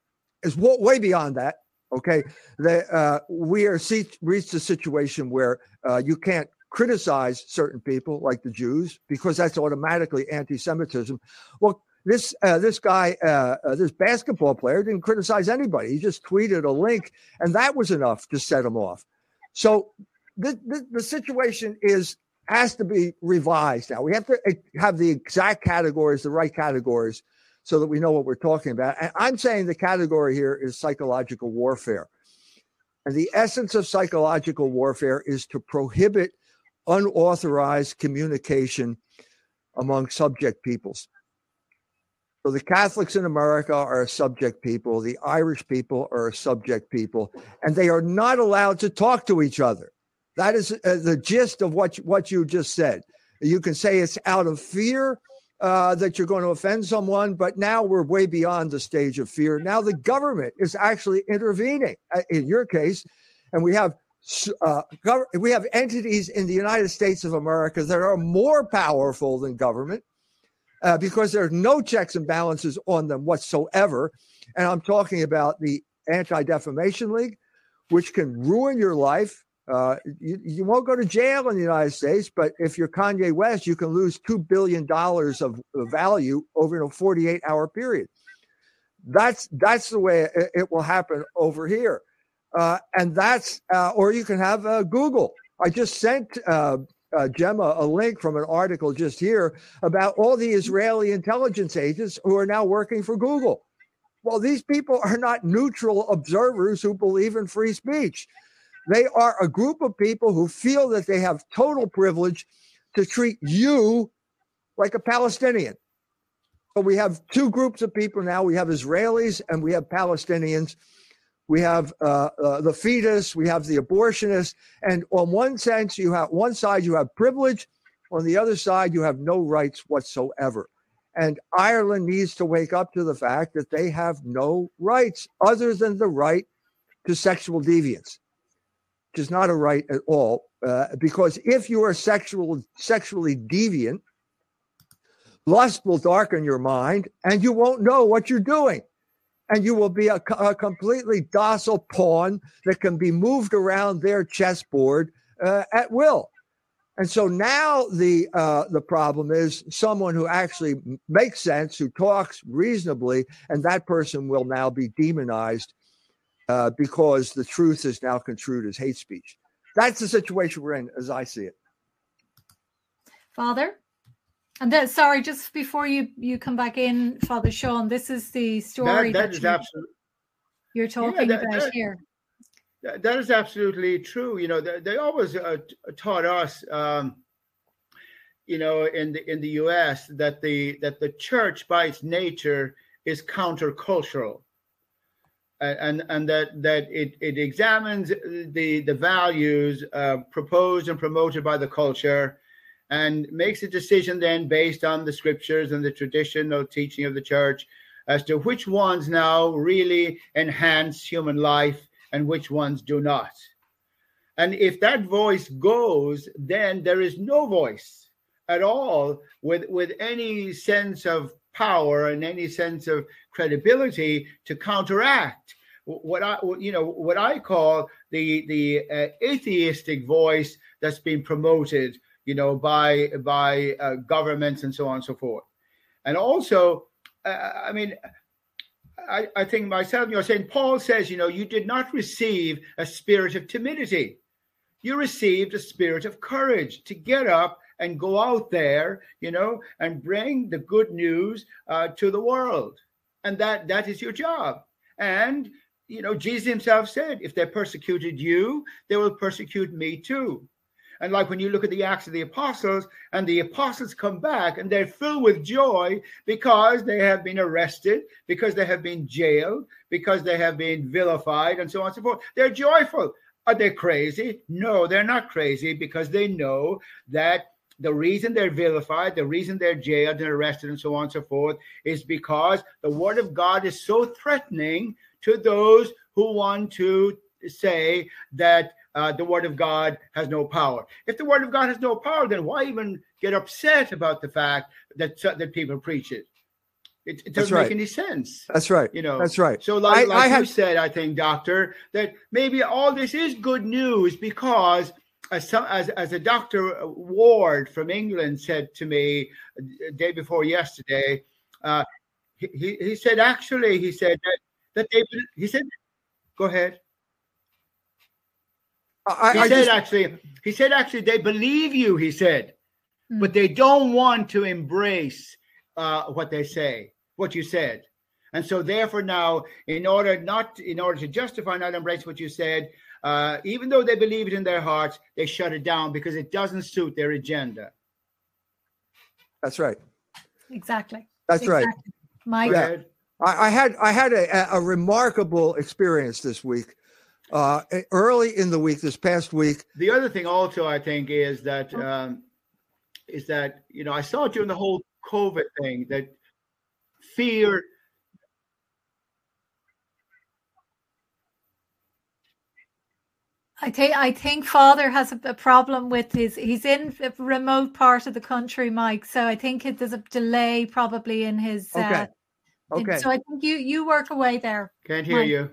is way beyond that. Okay, that uh, we are see, reached a situation where uh, you can't criticize certain people like the Jews because that's automatically anti-Semitism. Well, this uh, this guy, uh, uh, this basketball player, didn't criticize anybody. He just tweeted a link, and that was enough to set him off. So the, the, the situation is has to be revised now. We have to uh, have the exact categories, the right categories so that we know what we're talking about. And I'm saying the category here is psychological warfare. And the essence of psychological warfare is to prohibit unauthorized communication among subject peoples. So the Catholics in America are a subject people, the Irish people are a subject people, and they are not allowed to talk to each other. That is uh, the gist of what, what you just said. You can say it's out of fear uh, that you're going to offend someone, but now we're way beyond the stage of fear. Now the government is actually intervening uh, in your case, and we have uh, we have entities in the United States of America that are more powerful than government uh, because there are no checks and balances on them whatsoever. And I'm talking about the Anti Defamation League, which can ruin your life uh, you, you won't go to jail in the United States, but if you're Kanye West, you can lose $2 billion of, value over a 48 hour period. That's, that's the way it, it will happen over here. Uh, and that's, uh, or you can have uh, Google. I just sent uh, Gemma a link from an article just here about all the Israeli intelligence agents who are now working for Google. Well, these people are not neutral observers who believe in free speech. They are a group of people who feel that they have total privilege to treat you like a Palestinian. So we have two groups of people now. We have Israelis and we have Palestinians. We have uh, uh, the fetus. We have the abortionist. And on one sense, you have one side you have privilege. On the other side, you have no rights whatsoever. And Ireland needs to wake up to the fact that they have no rights other than the right to sexual deviance is not a right at all. Uh, because if you are sexual, sexually deviant, lust will darken your mind and you won't know what you're doing. And you will be a, a completely docile pawn that can be moved around their chessboard uh, at will. And so now the uh, the problem is someone who actually makes sense, who talks reasonably, and that person will now be demonized uh, because the truth is now construed as hate speech. That's the situation we're in, as I see it. Father, and then sorry, just before you you come back in, Father Sean, this is the story that, that that is you, absolutely you're talking that- about that- here. That, that is absolutely true. You know, they, they always uh, taught us, um, you know, in the in the U.S. that the that the church by its nature is countercultural, and and, that that it it examines the the values uh, proposed and promoted by the culture, and makes a decision then based on the scriptures and the traditional teaching of the church as to which ones now really enhance human life and which ones do not. And if that voice goes, then there is no voice at all with, with any sense of power and any sense of credibility to counteract what I you know what I call the the uh, atheistic voice that's been promoted you know by by uh, governments and so on and so forth and also uh, I mean I, I think myself, you know, St. Paul says, you know, you did not receive a spirit of timidity. You received a spirit of courage to get up and go out there, you know, and bring the good news uh, to the world. And that that is your job. And, you know, Jesus himself said, if they persecuted you, they will persecute me too. And like when you look at the Acts of the Apostles, and the apostles come back and they're filled with joy because they have been arrested, because they have been jailed, because they have been vilified, and so on and so forth. They're joyful. Are they crazy? No, they're not crazy because they know that the reason they're vilified, the reason they're jailed and arrested, and so on and so forth, is because the word of God is so threatening to those who want to say that uh, the word of God has no power. If the word of God has no power, then why even get upset about the fact that that people preach it? It, it doesn't right. make any sense. That's right. You know, That's right. So, like, I- like I you have- said, I think, Doctor, that maybe all this is good news because, as some, as, as a Doctor Ward from England said to me day before yesterday, uh, he, he he said actually he said that that they he said, go ahead. I, He I said just, actually he said actually they believe you. He said, Hmm. but they don't want to embrace uh, what they say, what you said. And so, therefore, now, in order not, in order to justify not embrace what you said, uh, even though they believe it in their hearts, they shut it down because it doesn't suit their agenda. that's right. Exactly. That's right. Exactly. Mike, Go Yeah. ahead. I, I had I had a, a remarkable experience this week. Uh, early in the week, this past week, The other thing, also, I think, is that um, is that you know I saw during the whole COVID thing that fear. I think I think Father has a, a problem with his. He's in a remote part of the country, Mike. So I think it, there's a delay probably in his. Okay. Uh, in- Okay. so I think you you work away there. Can't hear Mike. you.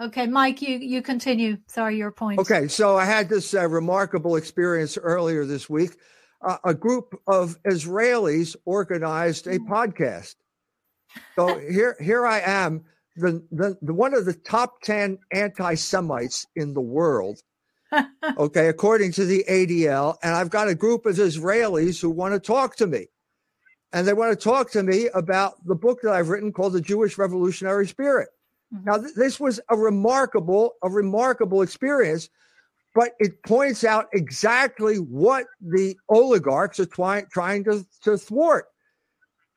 Okay, Mike, you you continue. Sorry, your point. Okay, so I had this uh, remarkable experience earlier this week. Uh, a group of Israelis organized a podcast. So here, here I am, the, the, the one of the top ten anti-Semites in the world. Okay, according to the ADL, and I've got a group of Israelis who want to talk to me, and they want to talk to me about the book that I've written called "The Jewish Revolutionary Spirit." Mhm. Now, th- this was a remarkable, a remarkable experience, but it points out exactly what the oligarchs are trying trying to, to thwart.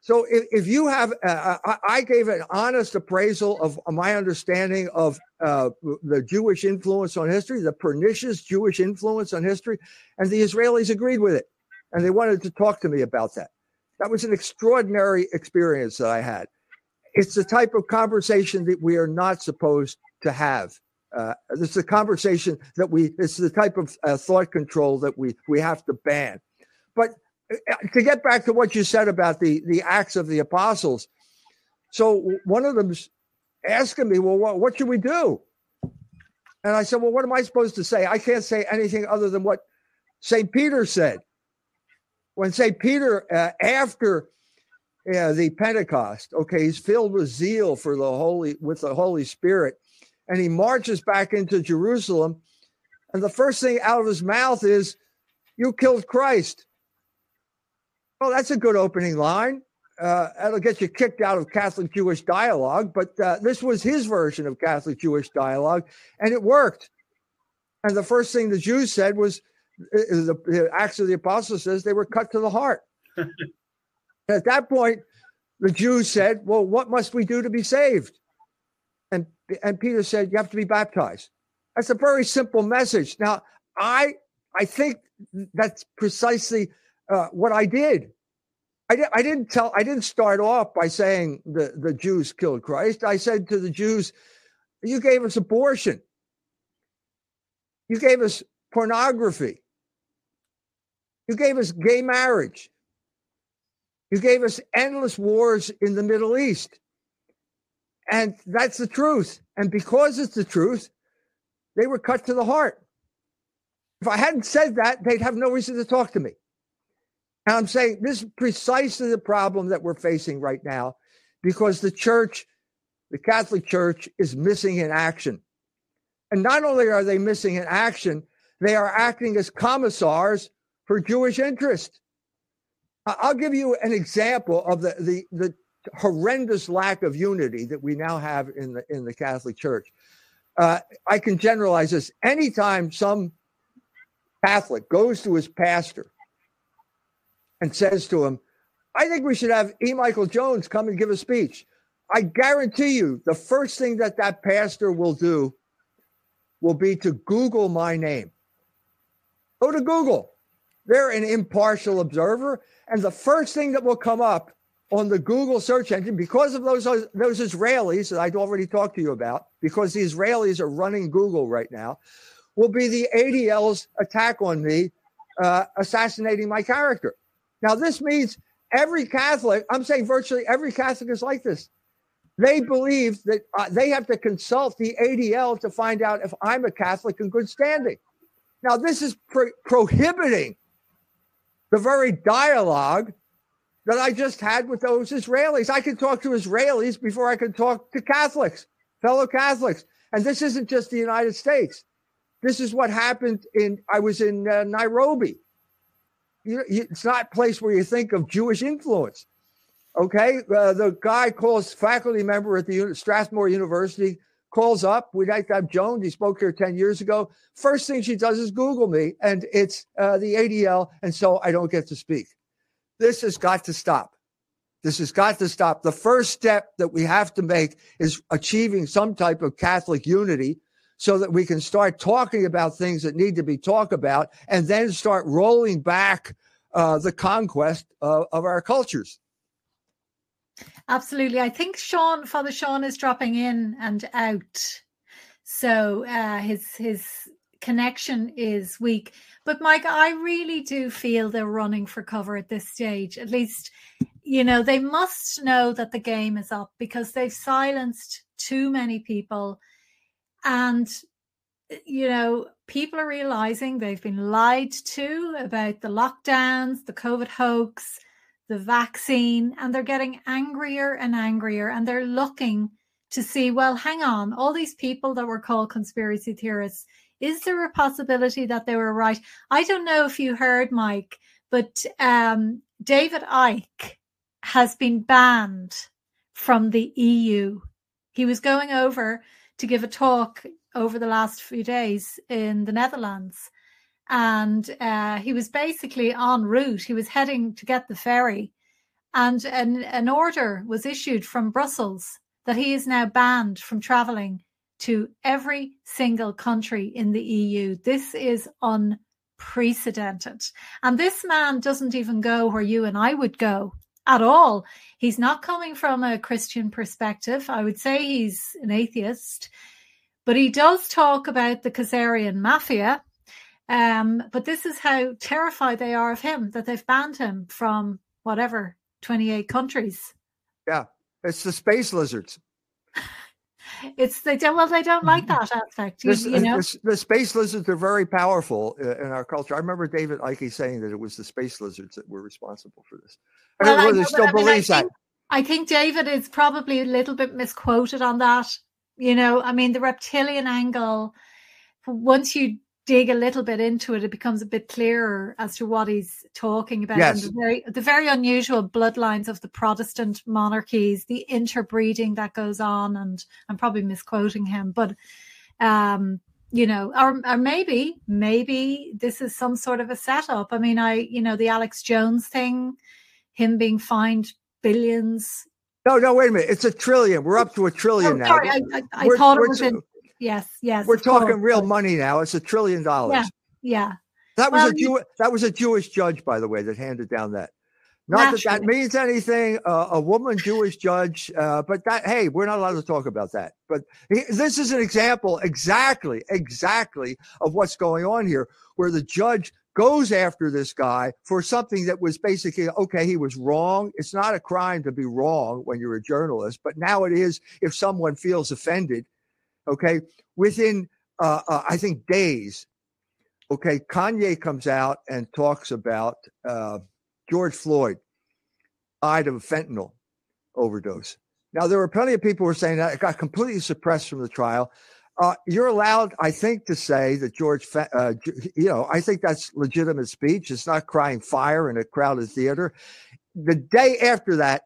So, if, if you have, uh, I, gave an honest appraisal of my understanding of uh, the Jewish influence on history, the pernicious Jewish influence on history, and the Israelis agreed with it, and they wanted to talk to me about that. That was an extraordinary experience that I had it's the type of conversation that we are not supposed to have. Uh, it's a conversation that we. It's the type of uh, thought control that we we have to ban. But to get back to what you said about the the acts of the apostles, so one of them's asking me, "Well, what, what should we do?" And I said, "Well, what am I supposed to say? I can't say anything other than what St. Peter said. When St. Peter, uh, after uh, the Pentecost, okay, he's filled with zeal for the Holy, with the Holy Spirit, and he marches back into Jerusalem. And the first thing out of his mouth is, You killed Christ. Well, that's a good opening line. Uh, that'll get you kicked out of Catholic Jewish dialogue, but uh, this was his version of Catholic Jewish dialogue, and it worked. And the first thing the Jews said was, uh, the, the Acts of the Apostles says they were cut to the heart. At that point, the Jews said, Well, what must we do to be saved? And, and Peter said, You have to be baptized. That's a very simple message. Now, I I think that's precisely uh, what I did. I, di- I didn't tell. I didn't start off by saying the the Jews killed Christ. I said to the Jews, "You gave us abortion. You gave us pornography. You gave us gay marriage. You gave us endless wars in the Middle East. And that's the truth. And because it's the truth, they were cut to the heart. If I hadn't said that, they'd have no reason to talk to me. And I'm saying this is precisely the problem that we're facing right now because the church, the Catholic Church, is missing in action. And not only are they missing in action, they are acting as commissars for Jewish interest. I'll give you an example of the, the, the horrendous lack of unity that we now have in the in the Catholic Church. Uh, I can generalize this. Anytime some Catholic goes to his pastor and says to him, I think we should have E. Michael Jones come and give a speech. I guarantee you, the first thing that that pastor will do will be to Google my name. Go to Google. They're an impartial observer. And the first thing that will come up on the Google search engine, because of those, those Israelis that I'd already talked to you about, because the Israelis are running Google right now, will be the ADL's attack on me, uh, assassinating my character. Now, this means every Catholic, I'm saying virtually every Catholic is like this. They believe that uh, they have to consult the ADL to find out if I'm a Catholic in good standing. Now, this is pro- prohibiting the very dialogue that I just had with those Israelis. I can talk to Israelis before I can talk to Catholics, fellow Catholics. And this isn't just the United States. This is what happened in, I was in uh, Nairobi you, it's not a place where you think of Jewish influence. Okay, uh, the guy calls faculty member at the Strathmore University calls up. We'd like to have Jones. He spoke here 10 years ago. First thing she does is Google me, and it's uh, the ADL. And so I don't get to speak. This has got to stop. This has got to stop. The first step that we have to make is achieving some type of Catholic unity so that we can start talking about things that need to be talked about and then start rolling back uh, the conquest of our cultures. Absolutely. I think Sean, Father Sean is dropping in and out. So uh, his his connection is weak. But Mike, I really do feel they're running for cover at this stage. At least, you know, they must know that the game is up because they've silenced too many people and, eh, you know, people are realizing they've been lied to about the lockdowns, the COVID hoax, the vaccine, and they're getting angrier and angrier. And they're looking to see, well, hang on, all these people that were called conspiracy theorists, is there a possibility that they were right? I don't know if you heard, Mike, but um, David Icke has been banned from the EU. He was going over to give a talk over the last few days in the Netherlands. And uh, he was basically en route. He was heading to get the ferry. And an, an order was issued from Brussels that he is now banned from traveling to every single country in the EU. This is unprecedented. And this man doesn't even go where you and I would go at all. He's not coming from a Christian perspective. I would say he's an atheist, but he does talk about the Khazarian mafia. Um, but this is how terrified they are of him that they've banned him from whatever 28 countries. Yeah, it's the space lizards. It's they don't well they don't like that aspect. You, This- you know, this- the space lizards are very powerful uh, in our culture. I remember David Icke saying that it was the space lizards that were responsible for this. I Well, don't know whether know, but still I mean, I believes that. I think David is probably a little bit misquoted on that. You know, I mean, the reptilian angle, once you dig a little bit into it, it becomes a bit clearer as to what he's talking about. Yes. And the very, the very unusual bloodlines of the Protestant monarchies, the interbreeding that goes on, and I'm probably misquoting him, but, um, you know, or, or maybe, maybe this is some sort of a setup. I mean, I, you know, the Alex Jones thing, him being fined billions. No, no, wait a minute. It's a trillion. We're up to a trillion Oh, now. sorry, I, I, I thought it was in. Yes, yes. We're of course, talking real money now. It's a trillion dollars. Yeah. Yeah. That was Well, a you- Jew- that was a Jewish judge, by the way, that handed down that. Not that that means anything. Uh, a woman Jewish judge, uh, but that hey, we're not allowed to talk about that. But he- this is an example, exactly, exactly of what's going on here, where the judge goes after this guy for something that was basically okay. He was wrong. It's not a crime to be wrong when you're a journalist, but now it is if someone feels offended. Okay, within uh, uh, I think days, okay, Kanye comes out and talks about uh, George Floyd died of fentanyl overdose. Now, there were plenty of people who were saying that it got completely suppressed from the trial. Uh, you're allowed, I think, to say that George, uh, you know, I think that's legitimate speech. It's not crying fire in a crowded theater. The day after that,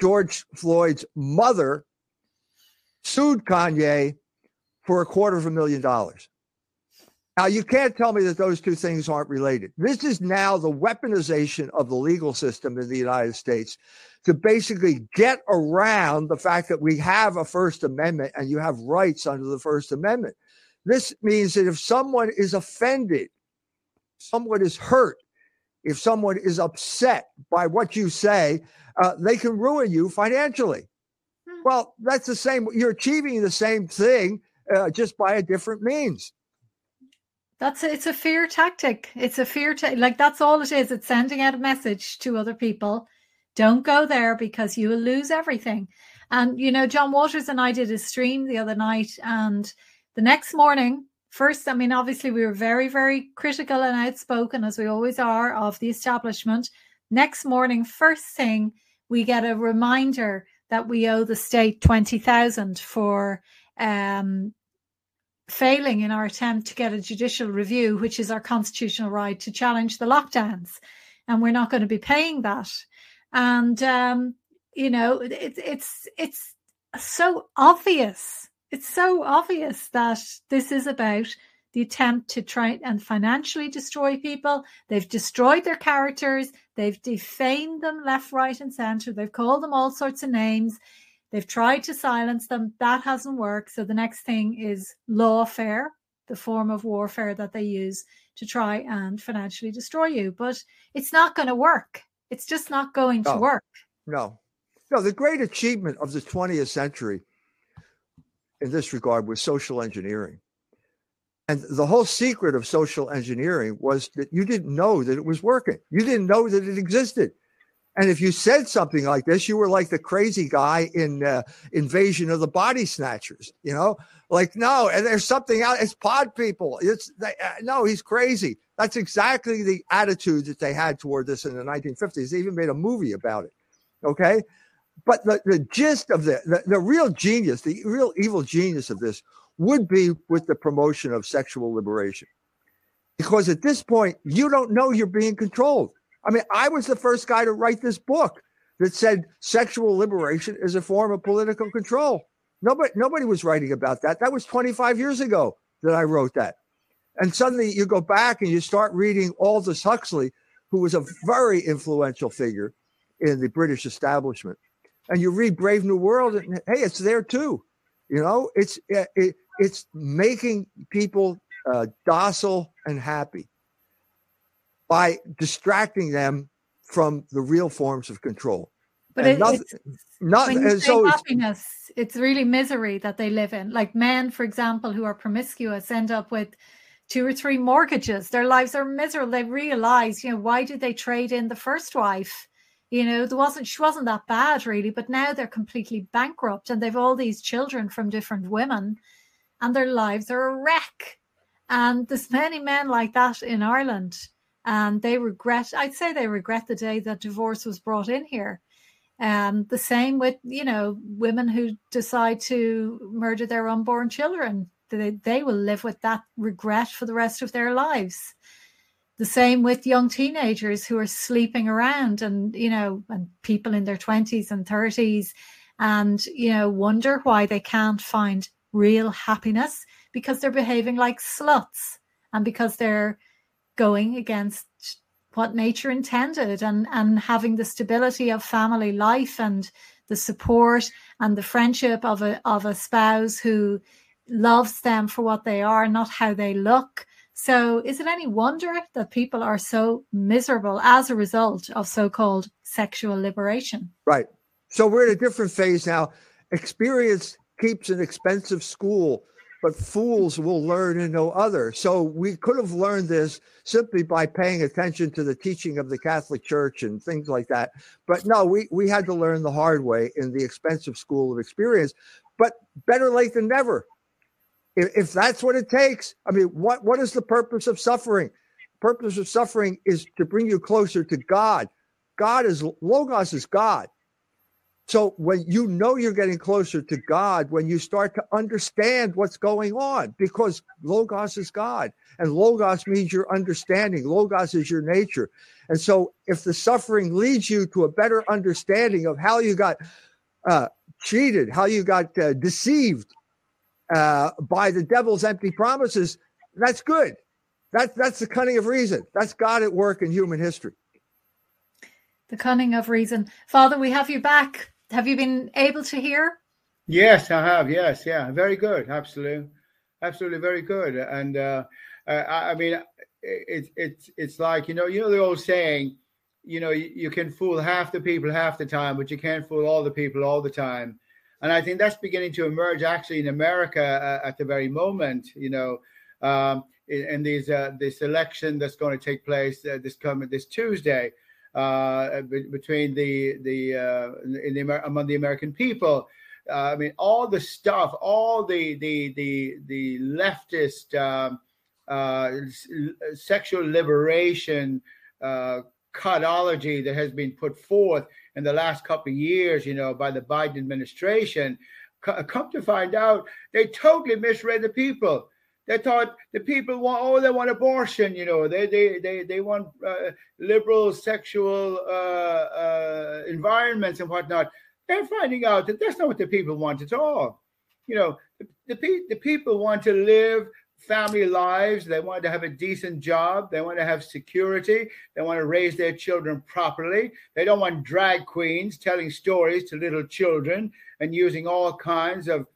George Floyd's mother sued Kanye for a quarter of a million dollars. Now, you can't tell me that those two things aren't related. This is now the weaponization of the legal system in the United States to basically get around the fact that we have a First Amendment and you have rights under the First Amendment. This means that if someone is offended, someone is hurt, if someone is upset by what you say, uh, they can ruin you financially. Hmm. Well, that's the same. You're achieving the same thing uh, just by a different means. That's a, it's a fear tactic. It's a fear ta- like that's all it is. It's sending out a message to other people. Don't go there because you will lose everything. And you know, John Waters and I did a stream the other night, and the next morning, first, I mean, obviously we were very, very critical and outspoken, as we always are, of the establishment. Next morning, first thing, we get a reminder that we owe the state twenty thousand for um, failing in our attempt to get a judicial review, which is our constitutional right to challenge the lockdowns. And we're not going to be paying that. And, um, you know, it, it's, it's so obvious. It's so obvious that this is about the attempt to try and financially destroy people. They've destroyed their characters. They've defamed them left, right, and center. They've called them all sorts of names. They've tried to silence them. That hasn't worked. So the next thing is lawfare, the form of warfare that they use to try and financially destroy you. But it's not going to work. It's just not going to work. No, no. The great achievement of the 20th century in this regard was social engineering. And the whole secret of social engineering was that you didn't know that it was working. You didn't know that it existed. And if you said something like this, you were like the crazy guy in uh, Invasion of the Body Snatchers, you know, like, no, and there's something out. It's pod people. It's they, uh, no, he's crazy. That's exactly the attitude that they had toward this in the 1950s. They even made a movie about it. Okay. But the, the gist of the, the, the real genius, the real evil genius of this would be with the promotion of sexual liberation. Because at this point, you don't know you're being controlled. I mean, I was the first guy to write this book that said sexual liberation is a form of political control. Nobody, nobody was writing about that. That was 25 years ago that I wrote that. And suddenly you go back and you start reading Aldous Huxley, who was a very influential figure in the British establishment. And you read Brave New World, and hey, it's there too. You know, it's it, it, it's making people uh, docile and happy by distracting them from the real forms of control. But it, nothing- it's, Not when you say so it's, happiness, it's really misery that they live in. Like men, for example, who are promiscuous end up with two or three mortgages. Their lives are miserable. They realize, you know, why did they trade in the first wife? You know, there wasn't she wasn't that bad really, but now they're completely bankrupt and they've all these children from different women and their lives are a wreck. And there's many men like that in Ireland. And they regret, I'd say they regret the day that divorce was brought in here. Um, the same with, you know, women who decide to murder their unborn children. They, they will live with that regret for the rest of their lives. The same with young teenagers who are sleeping around and, you know, and people in their 20s and 30s and, you know, wonder why they can't find real happiness because they're behaving like sluts and because they're going against what nature intended and and having the stability of family life and the support and the friendship of a of a spouse who loves them for what they are not how they look. So is it any wonder that people are so miserable as a result of so-called sexual liberation? Right. So we're in a different phase now. Experience keeps an expensive school but fools will learn and no other. So we could have learned this simply by paying attention to the teaching of the Catholic Church and things like that. But no, we, we had to learn the hard way in the expensive school of experience. But better late than never. If, if that's what it takes, I mean, what, what is the purpose of suffering? Purpose of suffering is to bring you closer to God. God is Logos is God. So when you know you're getting closer to God, when you start to understand what's going on, because Logos is God and Logos means your understanding. Logos is your nature. And so if the suffering leads you to a better understanding of how you got uh, cheated, how you got uh, deceived uh, by the devil's empty promises, that's good. That, that's the cunning of reason. That's God at work in human history. The cunning of reason. Father, we have you back have you been able to hear? Yes, I have. Yes, yeah, very good. Absolutely, absolutely, very good. And uh, I, I mean, it's it's it's like you know, you know the old saying, you know, you, you can fool half the people half the time, but you can't fool all the people all the time. And I think that's beginning to emerge actually in America uh, at the very moment. You know, um, in, in these uh, this election that's going to take place uh, this coming this Tuesday uh, between the the uh, in the among the American people. Uh, I mean, all the stuff, all the the the the leftist um, uh, sexual liberation uh, that has been put forth in the last couple of years, you know, by the Biden administration. Come to find out, they totally misread the people. They thought the people want oh they want abortion, you know. They they they they want uh, liberal sexual uh, uh, environments and whatnot. They're finding out that that's not what the people want at all. You know, the, the, the people want to live family lives. They want to have a decent job. They want to have security. They want to raise their children properly. They don't want drag queens telling stories to little children and using all kinds of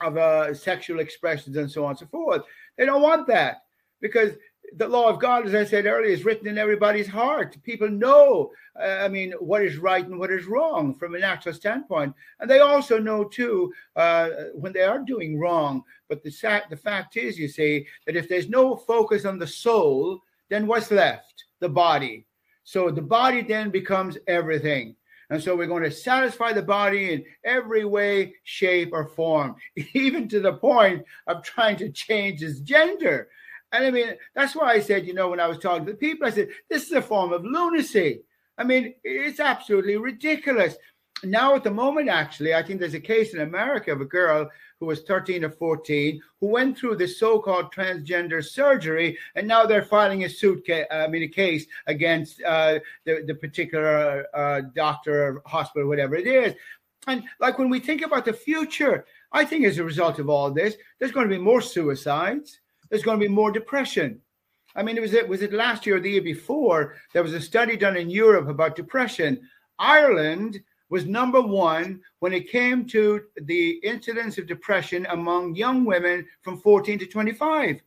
of uh, sexual expressions and so on and so forth. They don't want that because the law of God, as I said earlier, is written in everybody's heart. People know, uh, I mean, what is right and what is wrong from a natural standpoint, and they also know too uh, when they are doing wrong. But the fact, the fact is, you see, that if there's no focus on the soul, then what's left? The body. So the body then becomes everything. And so we're going to satisfy the body in every way, shape, or form, even to the point of trying to change his gender. And I mean, that's why I said, you know, when I was talking to the people, I said, this is a form of lunacy. I mean, it's absolutely ridiculous. Now, at the moment, actually, I think there's a case in America of a girl who was 13 or 14, who went through the so-called transgender surgery, and now they're filing a suit, ca- I mean, a case against uh, the, the particular uh, doctor or hospital, whatever it is. And like when we think about the future, I think as a result of all this, there's going to be more suicides. There's going to be more depression. I mean, it was it was it last year or the year before? There was a study done in Europe about depression. Ireland was number one when it came to the incidence of depression among young women from 14 to 25.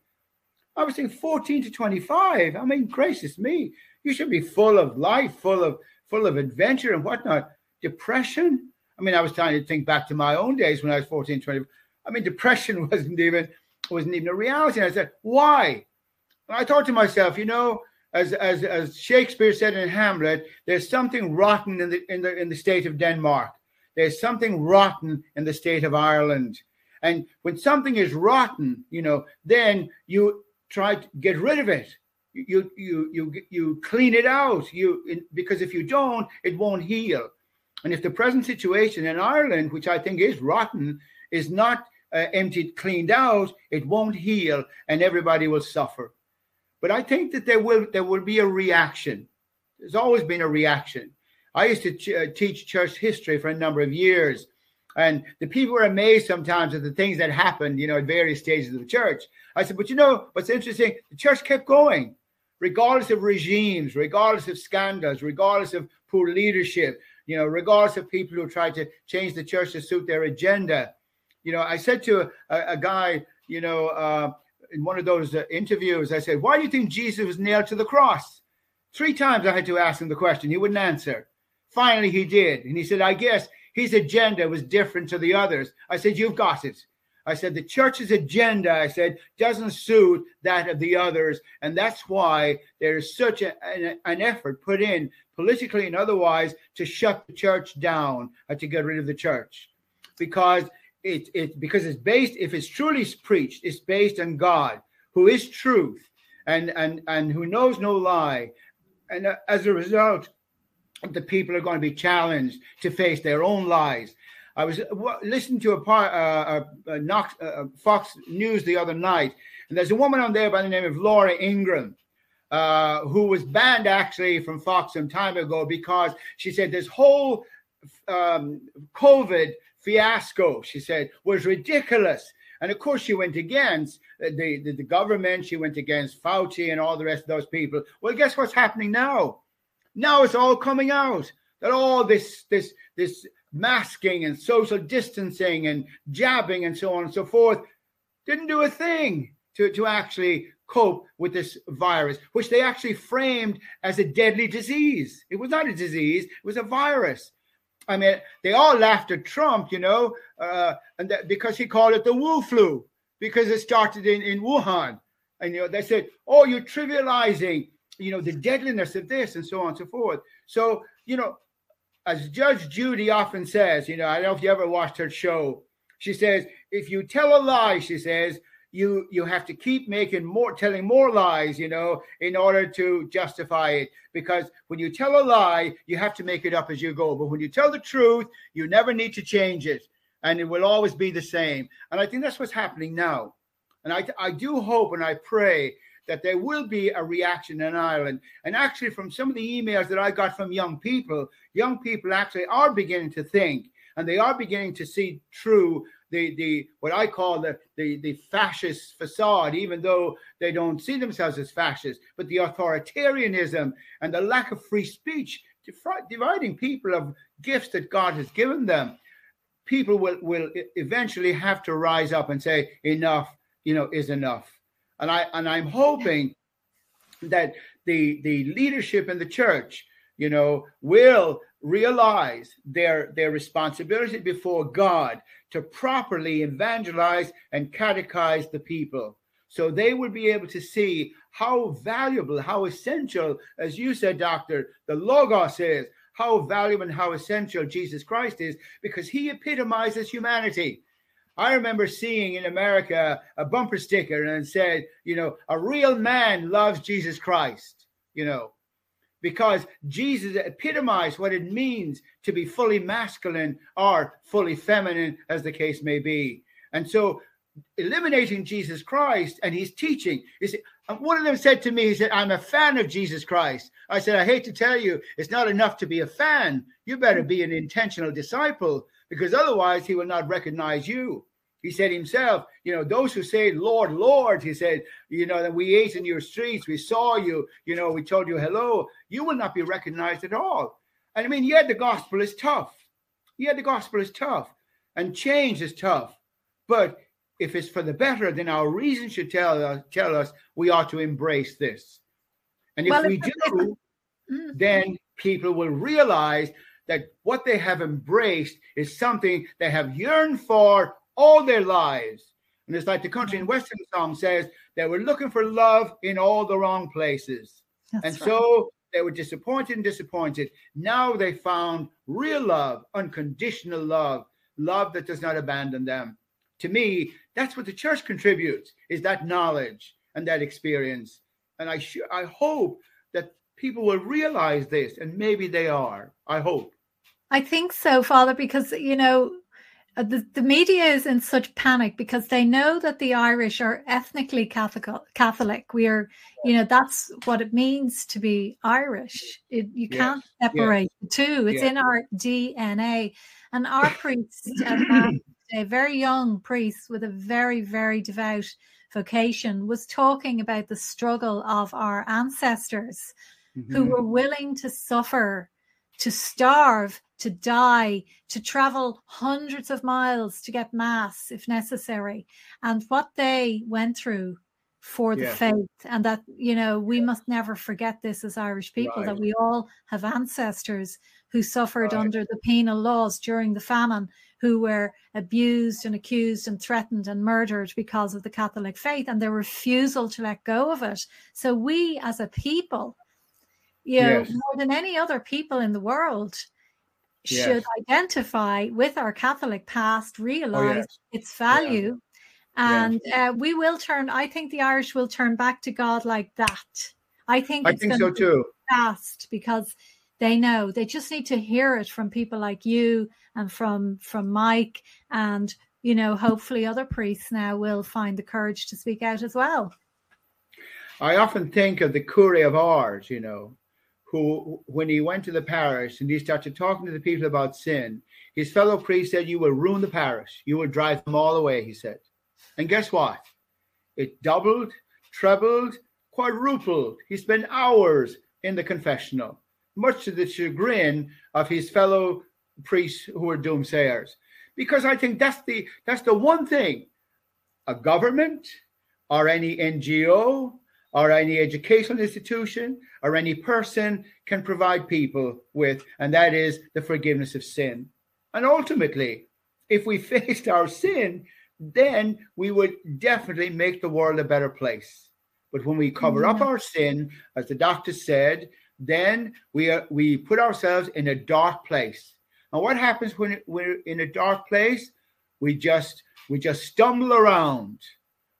I was saying 14 to 25. I mean, gracious me, you should be full of life, full of full of adventure and whatnot. Depression. I mean, I was trying to think back to my own days when I was 14, 20. I mean, depression wasn't even wasn't even a reality. And I said, why? And I thought to myself, you know, as, as, as Shakespeare said in Hamlet, there's something rotten in the, in, the, in the state of Denmark. There's something rotten in the state of Ireland. And when something is rotten, you know, then you try to get rid of it. You you you you clean it out. You because if you don't, it won't heal. And if the present situation in Ireland, which I think is rotten, is not uh, emptied, cleaned out, it won't heal, and everybody will suffer. But I think that there will there will be a reaction. There's always been a reaction. I used to ch- uh, teach church history for a number of years, and the people were amazed sometimes at the things that happened, you know, at various stages of the church. I said, but you know what's interesting? The church kept going, regardless of regimes, regardless of scandals, regardless of poor leadership, you know, regardless of people who tried to change the church to suit their agenda. You know, I said to a, a guy, you know, uh, in one of those uh, interviews, I said, Why do you think Jesus was nailed to the cross? Three times I had to ask him the question. He wouldn't answer. Finally, he did. And he said, I guess his agenda was different to the others. I said, You've got it. I said, The church's agenda, I said, doesn't suit that of the others. And that's why there's such a, an, an effort put in politically and otherwise to shut the church down to get rid of the church. Because it, it because it's based if it's truly preached it's based on god who is truth and and and who knows no lie. And uh, as a result the people are going to be challenged to face their own lies. I was uh, listening to a, part, uh, a, a, Knox, uh, fox news the other night and there's a woman on there by the name of laura Ingraham uh, who was banned actually from fox some time ago because she said this whole um, covid fiasco, she said, was ridiculous. And of course, she went against uh, the, the, the, government, she went against Fauci and all the rest of those people. Well, guess what's happening now? Now it's all coming out that all this this this masking and social distancing and jabbing and so on and so forth didn't do a thing to, to actually cope with this virus, which they actually framed as a deadly disease. It was not a disease, it was a virus. I mean, they all laughed at Trump, you know, uh, and that, because he called it the Wu flu because it started in, in Wuhan. And you know, they said, "Oh, you're trivializing, you know, the deadliness of this and so on and so forth." So, you know, as Judge Judy often says, you know, I don't know if you ever watched her show. She says, "If you tell a lie," she says, you you have to keep making more telling more lies you know in order to justify it. Because when you tell a lie you have to make it up as you go. But when you tell the truth you never need to change it and it will always be the same. And i think that's what's happening now. And i i do hope and i pray that there will be a reaction in Ireland. And actually, from some of the emails that I got from young people, young people actually are beginning to think and they are beginning to see through the the what I call the the the fascist facade, even though they don't see themselves as fascists, but the authoritarianism and the lack of free speech, dividing people of gifts that God has given them. People will will eventually have to rise up and say enough, you know, is enough. And I and I'm hoping that the the leadership in the church, you know, will realize their their responsibility before God to properly evangelize and catechize the people so they would be able to see how valuable, how essential, as you said, Doctor, the Logos is, how valuable and how essential Jesus Christ is, because he epitomizes humanity. I remember seeing in America a bumper sticker and said, you know, a real man loves Jesus Christ, you know because Jesus epitomized what it means to be fully masculine or fully feminine, as the case may be. And so, eliminating Jesus Christ and his teaching is one of them said to me, he said, I'm a fan of Jesus Christ. I said, I hate to tell you, it's not enough to be a fan. You better be an intentional disciple because otherwise he will not recognize you. He said himself, you know, those who say, Lord, Lord, he said, you know, that we ate in your streets, we saw you, you know, we told you hello, you will not be recognized at all. And I mean, yeah, the gospel is tough. Yeah, the gospel is tough and change is tough. But if it's for the better, then our reason should tell us, tell us we ought to embrace this. And if well, we do, mm. then people will realize that what they have embraced is something they have yearned for all their lives. And it's like the country and western song says, they were looking for love in all the wrong places. That's and right. so they were disappointed and disappointed. Now they found real love, unconditional love, love that does not abandon them. To me, that's what the church contributes is that knowledge and that experience. And I sh- I hope that people will realize this, and maybe they are. I hope. I think so, Father, because you know the, the media is in such panic because they know that the Irish are ethnically Catholic. Catholic. We are, you know, that's what it means to be Irish. It, you yes. can't separate yes. the two. It's yes. in our DNA. And our priest, a very young priest with a very, very devout vocation, was talking about the struggle of our ancestors mm-hmm. who were willing to suffer, to starve, to die, to travel hundreds of miles to get mass if necessary, and what they went through for the yeah. faith. And that, you know, we must never forget this as Irish people, right. that we all have ancestors who suffered right. under the penal laws during the famine, who were abused and accused and threatened and murdered because of the Catholic faith and their refusal to let go of it. So we as a people, you know, yes. more than any other people in the world, yes. should identify with our Catholic past, realize oh, yes. its value, yeah. and yeah. Uh, we will turn. I think the Irish will turn back to God like that. I think I think so too. Fast because they know they just need to hear it from people like you and from from Mike and you know hopefully other priests now will find the courage to speak out as well. I often think of the Curé of Ars, you know, who, when he went to the parish and he started talking to the people about sin, his fellow priest said, You will ruin the parish. You will drive them all away, he said. And guess what? It doubled, trebled, quadrupled. He spent hours in the confessional, much to the chagrin of his fellow priests who were doomsayers. Because I think that's the that's the one thing a government or any NGO or any educational institution or any person can provide people with, and that is the forgiveness of sin. And ultimately, if we faced our sin, then we would definitely make the world a better place. But when we cover mm-hmm. up our sin, as the doctor said, then we are, we put ourselves in a dark place. And what happens when we're in a dark place? We just we just stumble around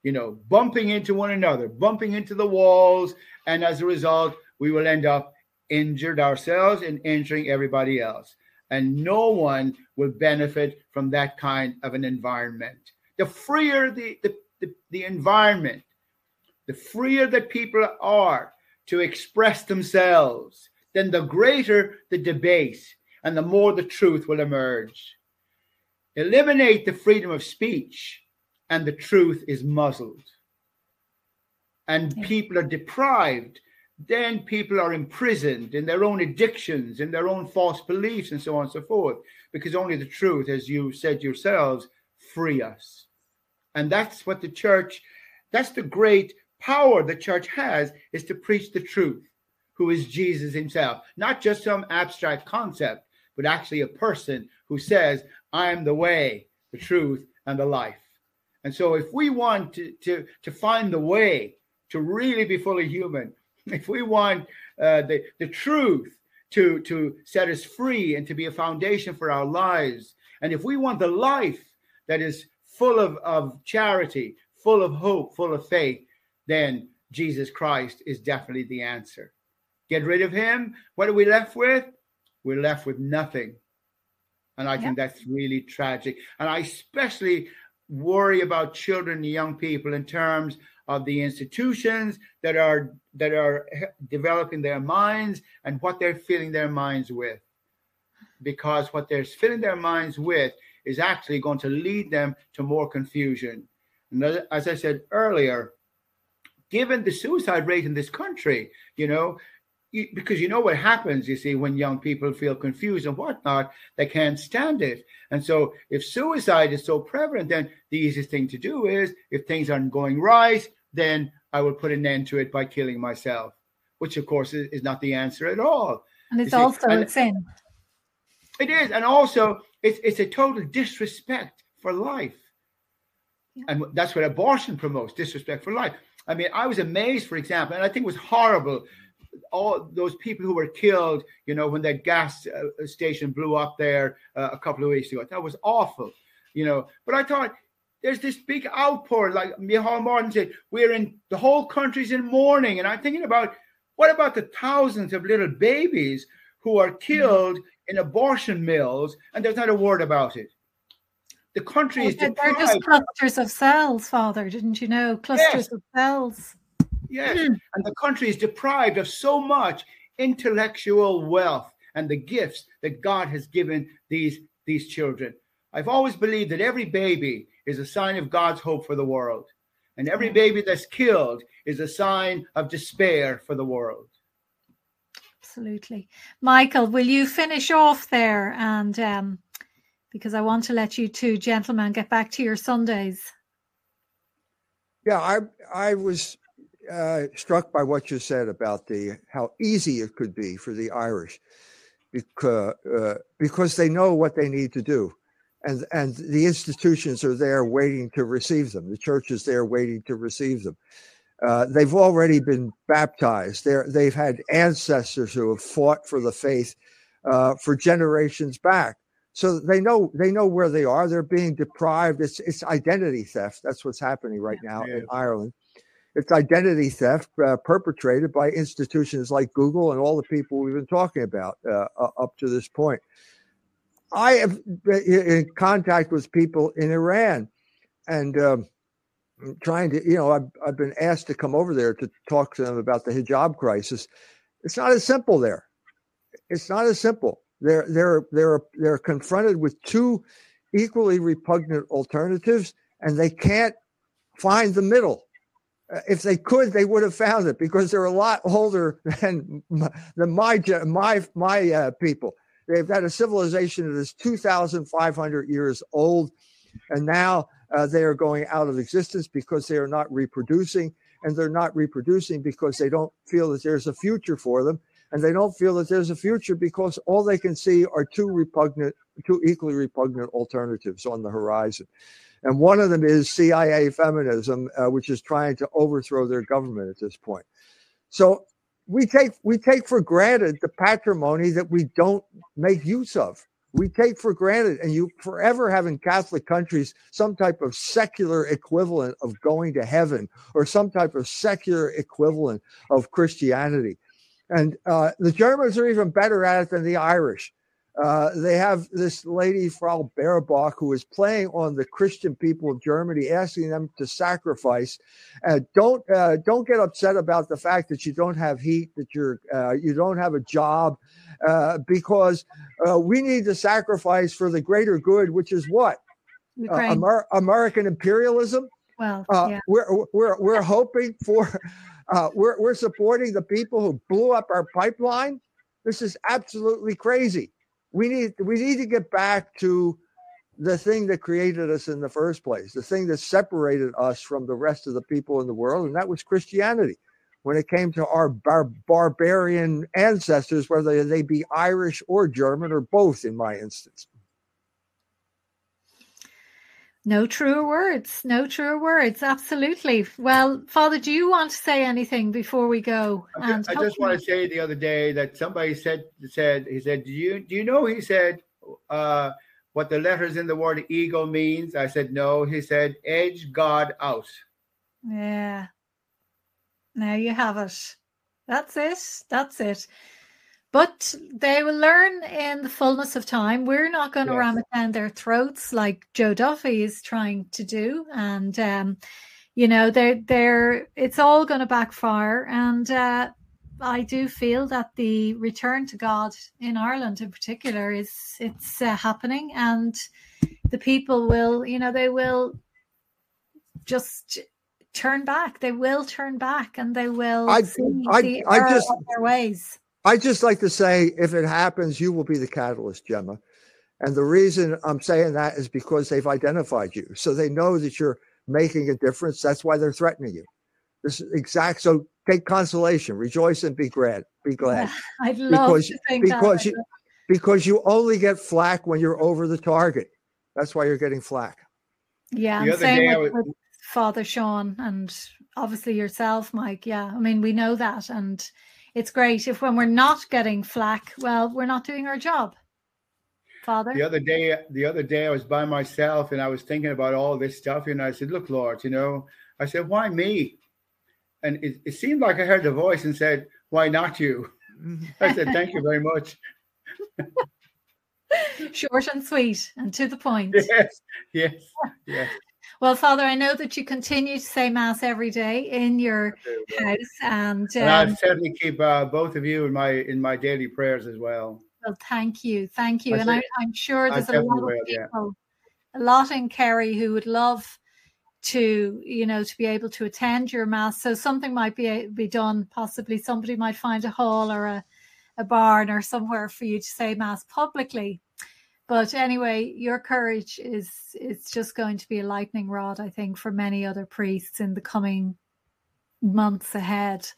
you know, bumping into one another, bumping into the walls. And as a result, we will end up injured ourselves and injuring everybody else. And no one will benefit from that kind of an environment. The freer the, the, the, the environment, the freer that people are to express themselves, then the greater the debate and the more the truth will emerge. Eliminate the freedom of speech and the truth is muzzled. And people are deprived. Then people are imprisoned in their own addictions in their own false beliefs and so on and so forth because only the truth as you said yourselves free us. And that's what the church that's the great power the church has is to preach the truth who is jesus himself. Not just some abstract concept but actually a person who says i am the way the truth and the life and so if we want to, to, to find the way to really be fully human, if we want uh, the, the truth to, to set us free and to be a foundation for our lives, and if we want the life that is full of, of charity, full of hope, full of faith, then Jesus Christ is definitely the answer. Get rid of him. What are we left with? We're left with nothing. And I yep. think that's really tragic. And I especially worry about children and young people in terms of the institutions that are that are developing their minds and what they're filling their minds with. Because what they're filling their minds with is actually going to lead them to more confusion. And as i said earlier given the suicide rate in this country you know because you know what happens, you see, when young people feel confused and whatnot, they can't stand it. And so, if suicide is so prevalent, then the easiest thing to do is if things aren't going right, then I will put an end to it by killing myself, which of course is, not the answer at all. And it's also and a sin. It is. And also, it's, it's a total disrespect for life. Yeah. And that's what abortion promotes disrespect for life. I mean, I was amazed, for example, and I think it was horrible all those people who were killed, you know, when that gas uh, station blew up there uh, a couple of weeks ago. That was awful, you know. But I thought there's this big outpour, like Micheál Martin said, we're in the whole country's in mourning. And I'm thinking about what about the thousands of little babies who are killed in abortion mills and there's not a word about it? The country is They're just clusters of cells, Father. Didn't you know? Clusters yes. of cells. Yes. Mm. And the country is deprived of so much intellectual wealth and the gifts that God has given these, these children. I've always believed that every baby is a sign of God's hope for the world. And every baby that's killed is a sign of despair for the world. Absolutely. Michael, will you finish off there? And um, because I want to let you two gentlemen get back to your Sundays. Yeah, I I was uh, struck by what you said about the how easy it could be for the Irish because uh, because they know what they need to do and and the institutions are there waiting to receive them. The church is there waiting to receive them. Uh, they've already been baptized. They're, they've had ancestors who have fought for the faith uh, for generations back. So they know they know where they are. They're being deprived. It's it's identity theft. That's what's happening right now yeah. in Ireland. It's identity theft uh, perpetrated by institutions like Google and all the people we've been talking about uh, up to this point. I have been in contact with people in Iran and um, trying to, you know, I've, I've been asked to come over there to talk to them about the hijab crisis. It's not as simple there. It's not as simple. They're they're they're they're confronted with two equally repugnant alternatives, and they can't find the middle. Uh, if they could, they would have found it because they're a lot older than than my my my uh, people. They've had a civilization that is 2,500 years old, and now uh, they are going out of existence because they are not reproducing, and they're not reproducing because they don't feel that there's a future for them, and they don't feel that there's a future because all they can see are two repugnant, two equally repugnant alternatives on the horizon. And one of them is CIA feminism, uh, which is trying to overthrow their government at this point. So we take we take for granted the patrimony that we don't make use of. We take for granted, and you forever have in Catholic countries some type of secular equivalent of going to heaven or some type of secular equivalent of Christianity. And uh, the Germans are even better at it than the Irish. Uh, they have this lady, Frau Baerbock, who is playing on the Christian people of Germany, asking them to sacrifice. Uh, don't uh, don't get upset about the fact that you don't have heat, that you're uh, you don't have a job, uh, because we need to sacrifice for the greater good, which is what Amer- American imperialism. Well, yeah. we're we're we're hoping for. we're we're supporting the people who blew up our pipeline. This is absolutely crazy we need we need to get back to the thing that created us in the first place, the thing that separated us from the rest of the people in the world, and that was Christianity. When it came to our bar- barbarian ancestors, whether they be Irish or German or both, in my instance. No truer words. No truer words. Absolutely. Well, Father, do you want to say anything before we go? I just, I just want to say the other day that somebody said said he said, "Do you do you know?" He said, uh, "What the letters in the word ego means." I said, "No." He said, "Edge God out." Yeah. Now you have it. That's it. That's it. But they will learn in the fullness of time. We're not going to yes. ram it down their throats like Joe Duffy is trying to do. And um, you know, they're they're it's all going to backfire. And uh, I do feel that the return to God in Ireland, in particular, is it's uh, happening, and the people will, you know, they will just turn back. They will turn back, and they will I, see I, the I just, their ways. I just like to say, if it happens, you will be the catalyst, Gemma. And the reason I'm saying that is because they've identified you. So they know that you're making a difference. That's why they're threatening you. This is exact. So take consolation, rejoice and be glad. Be glad. I'd love because, to think because that. you because you only get flack when you're over the target. That's why you're getting flack. Yeah, the same with, with Father Sean and obviously yourself, Mike. Yeah, I mean we know that, and it's great if when we're not getting flack, well, we're not doing our job. Father. The other day, the other day, I was by myself and I was thinking about all this stuff, and I said, "Look, Lord, you know," I said, "Why me?" And it, it seemed like I heard a voice and said, "Why not you?" I said, "Thank you very much." Short and sweet and to the point. Yes, yes, yes. Well, Father, I know that you continue to say Mass every day in your house, and, um, and I certainly keep uh, both of you in my in my daily prayers as well. Well, thank you, thank you, I and I, am sure there's a lot of people, yeah. a lot in Kerry who would love to, you know, to be able to attend your mass. So something might be be done. Possibly somebody might find a hall or a a barn or somewhere for you to say mass publicly. But anyway, your courage is it's just going to be a lightning rod, I think, for many other priests in the coming months ahead.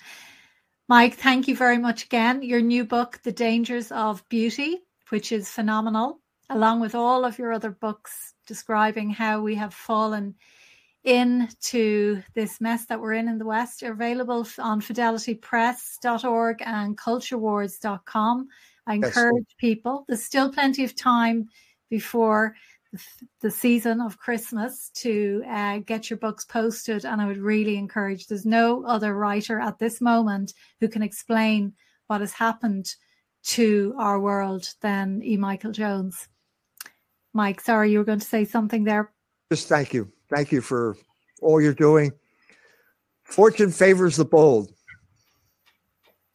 Mike, thank you very much again. Your new book, The Dangers of Beauty, which is phenomenal, along with all of your other books describing how we have fallen into this mess that we're in in the West, are available on fidelitypress.org and culturewars.com. I encourage people, there's still plenty of time before the season of Christmas to uh, get your books posted. And I would really encourage, there's no other writer at this moment who can explain what has happened to our world than E. Michael Jones. Mike, sorry, you were going to say something there. Just thank you. Thank you for all you're doing. Fortune favors the bold.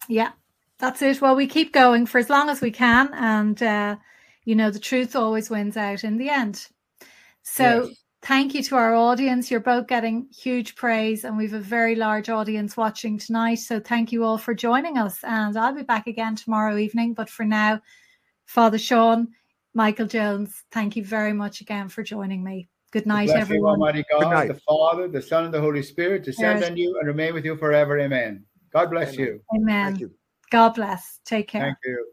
Yeah, that's it. Well, we keep going for as long as we can. And, uh, you know, the truth always wins out in the end. So yes. thank you to our audience. You're both getting huge praise, and we've a very large audience watching tonight. So thank you all for joining us. And I'll be back again tomorrow evening. But for now, Father Sean, Michael Jones, thank you very much again for joining me. Good night, Bless everyone. You, Almighty God, the Father, the Son, and the Holy Spirit, descend yes. on you and remain with you forever. Amen. God bless Amen. you. Amen. God bless. Take care. Thank you.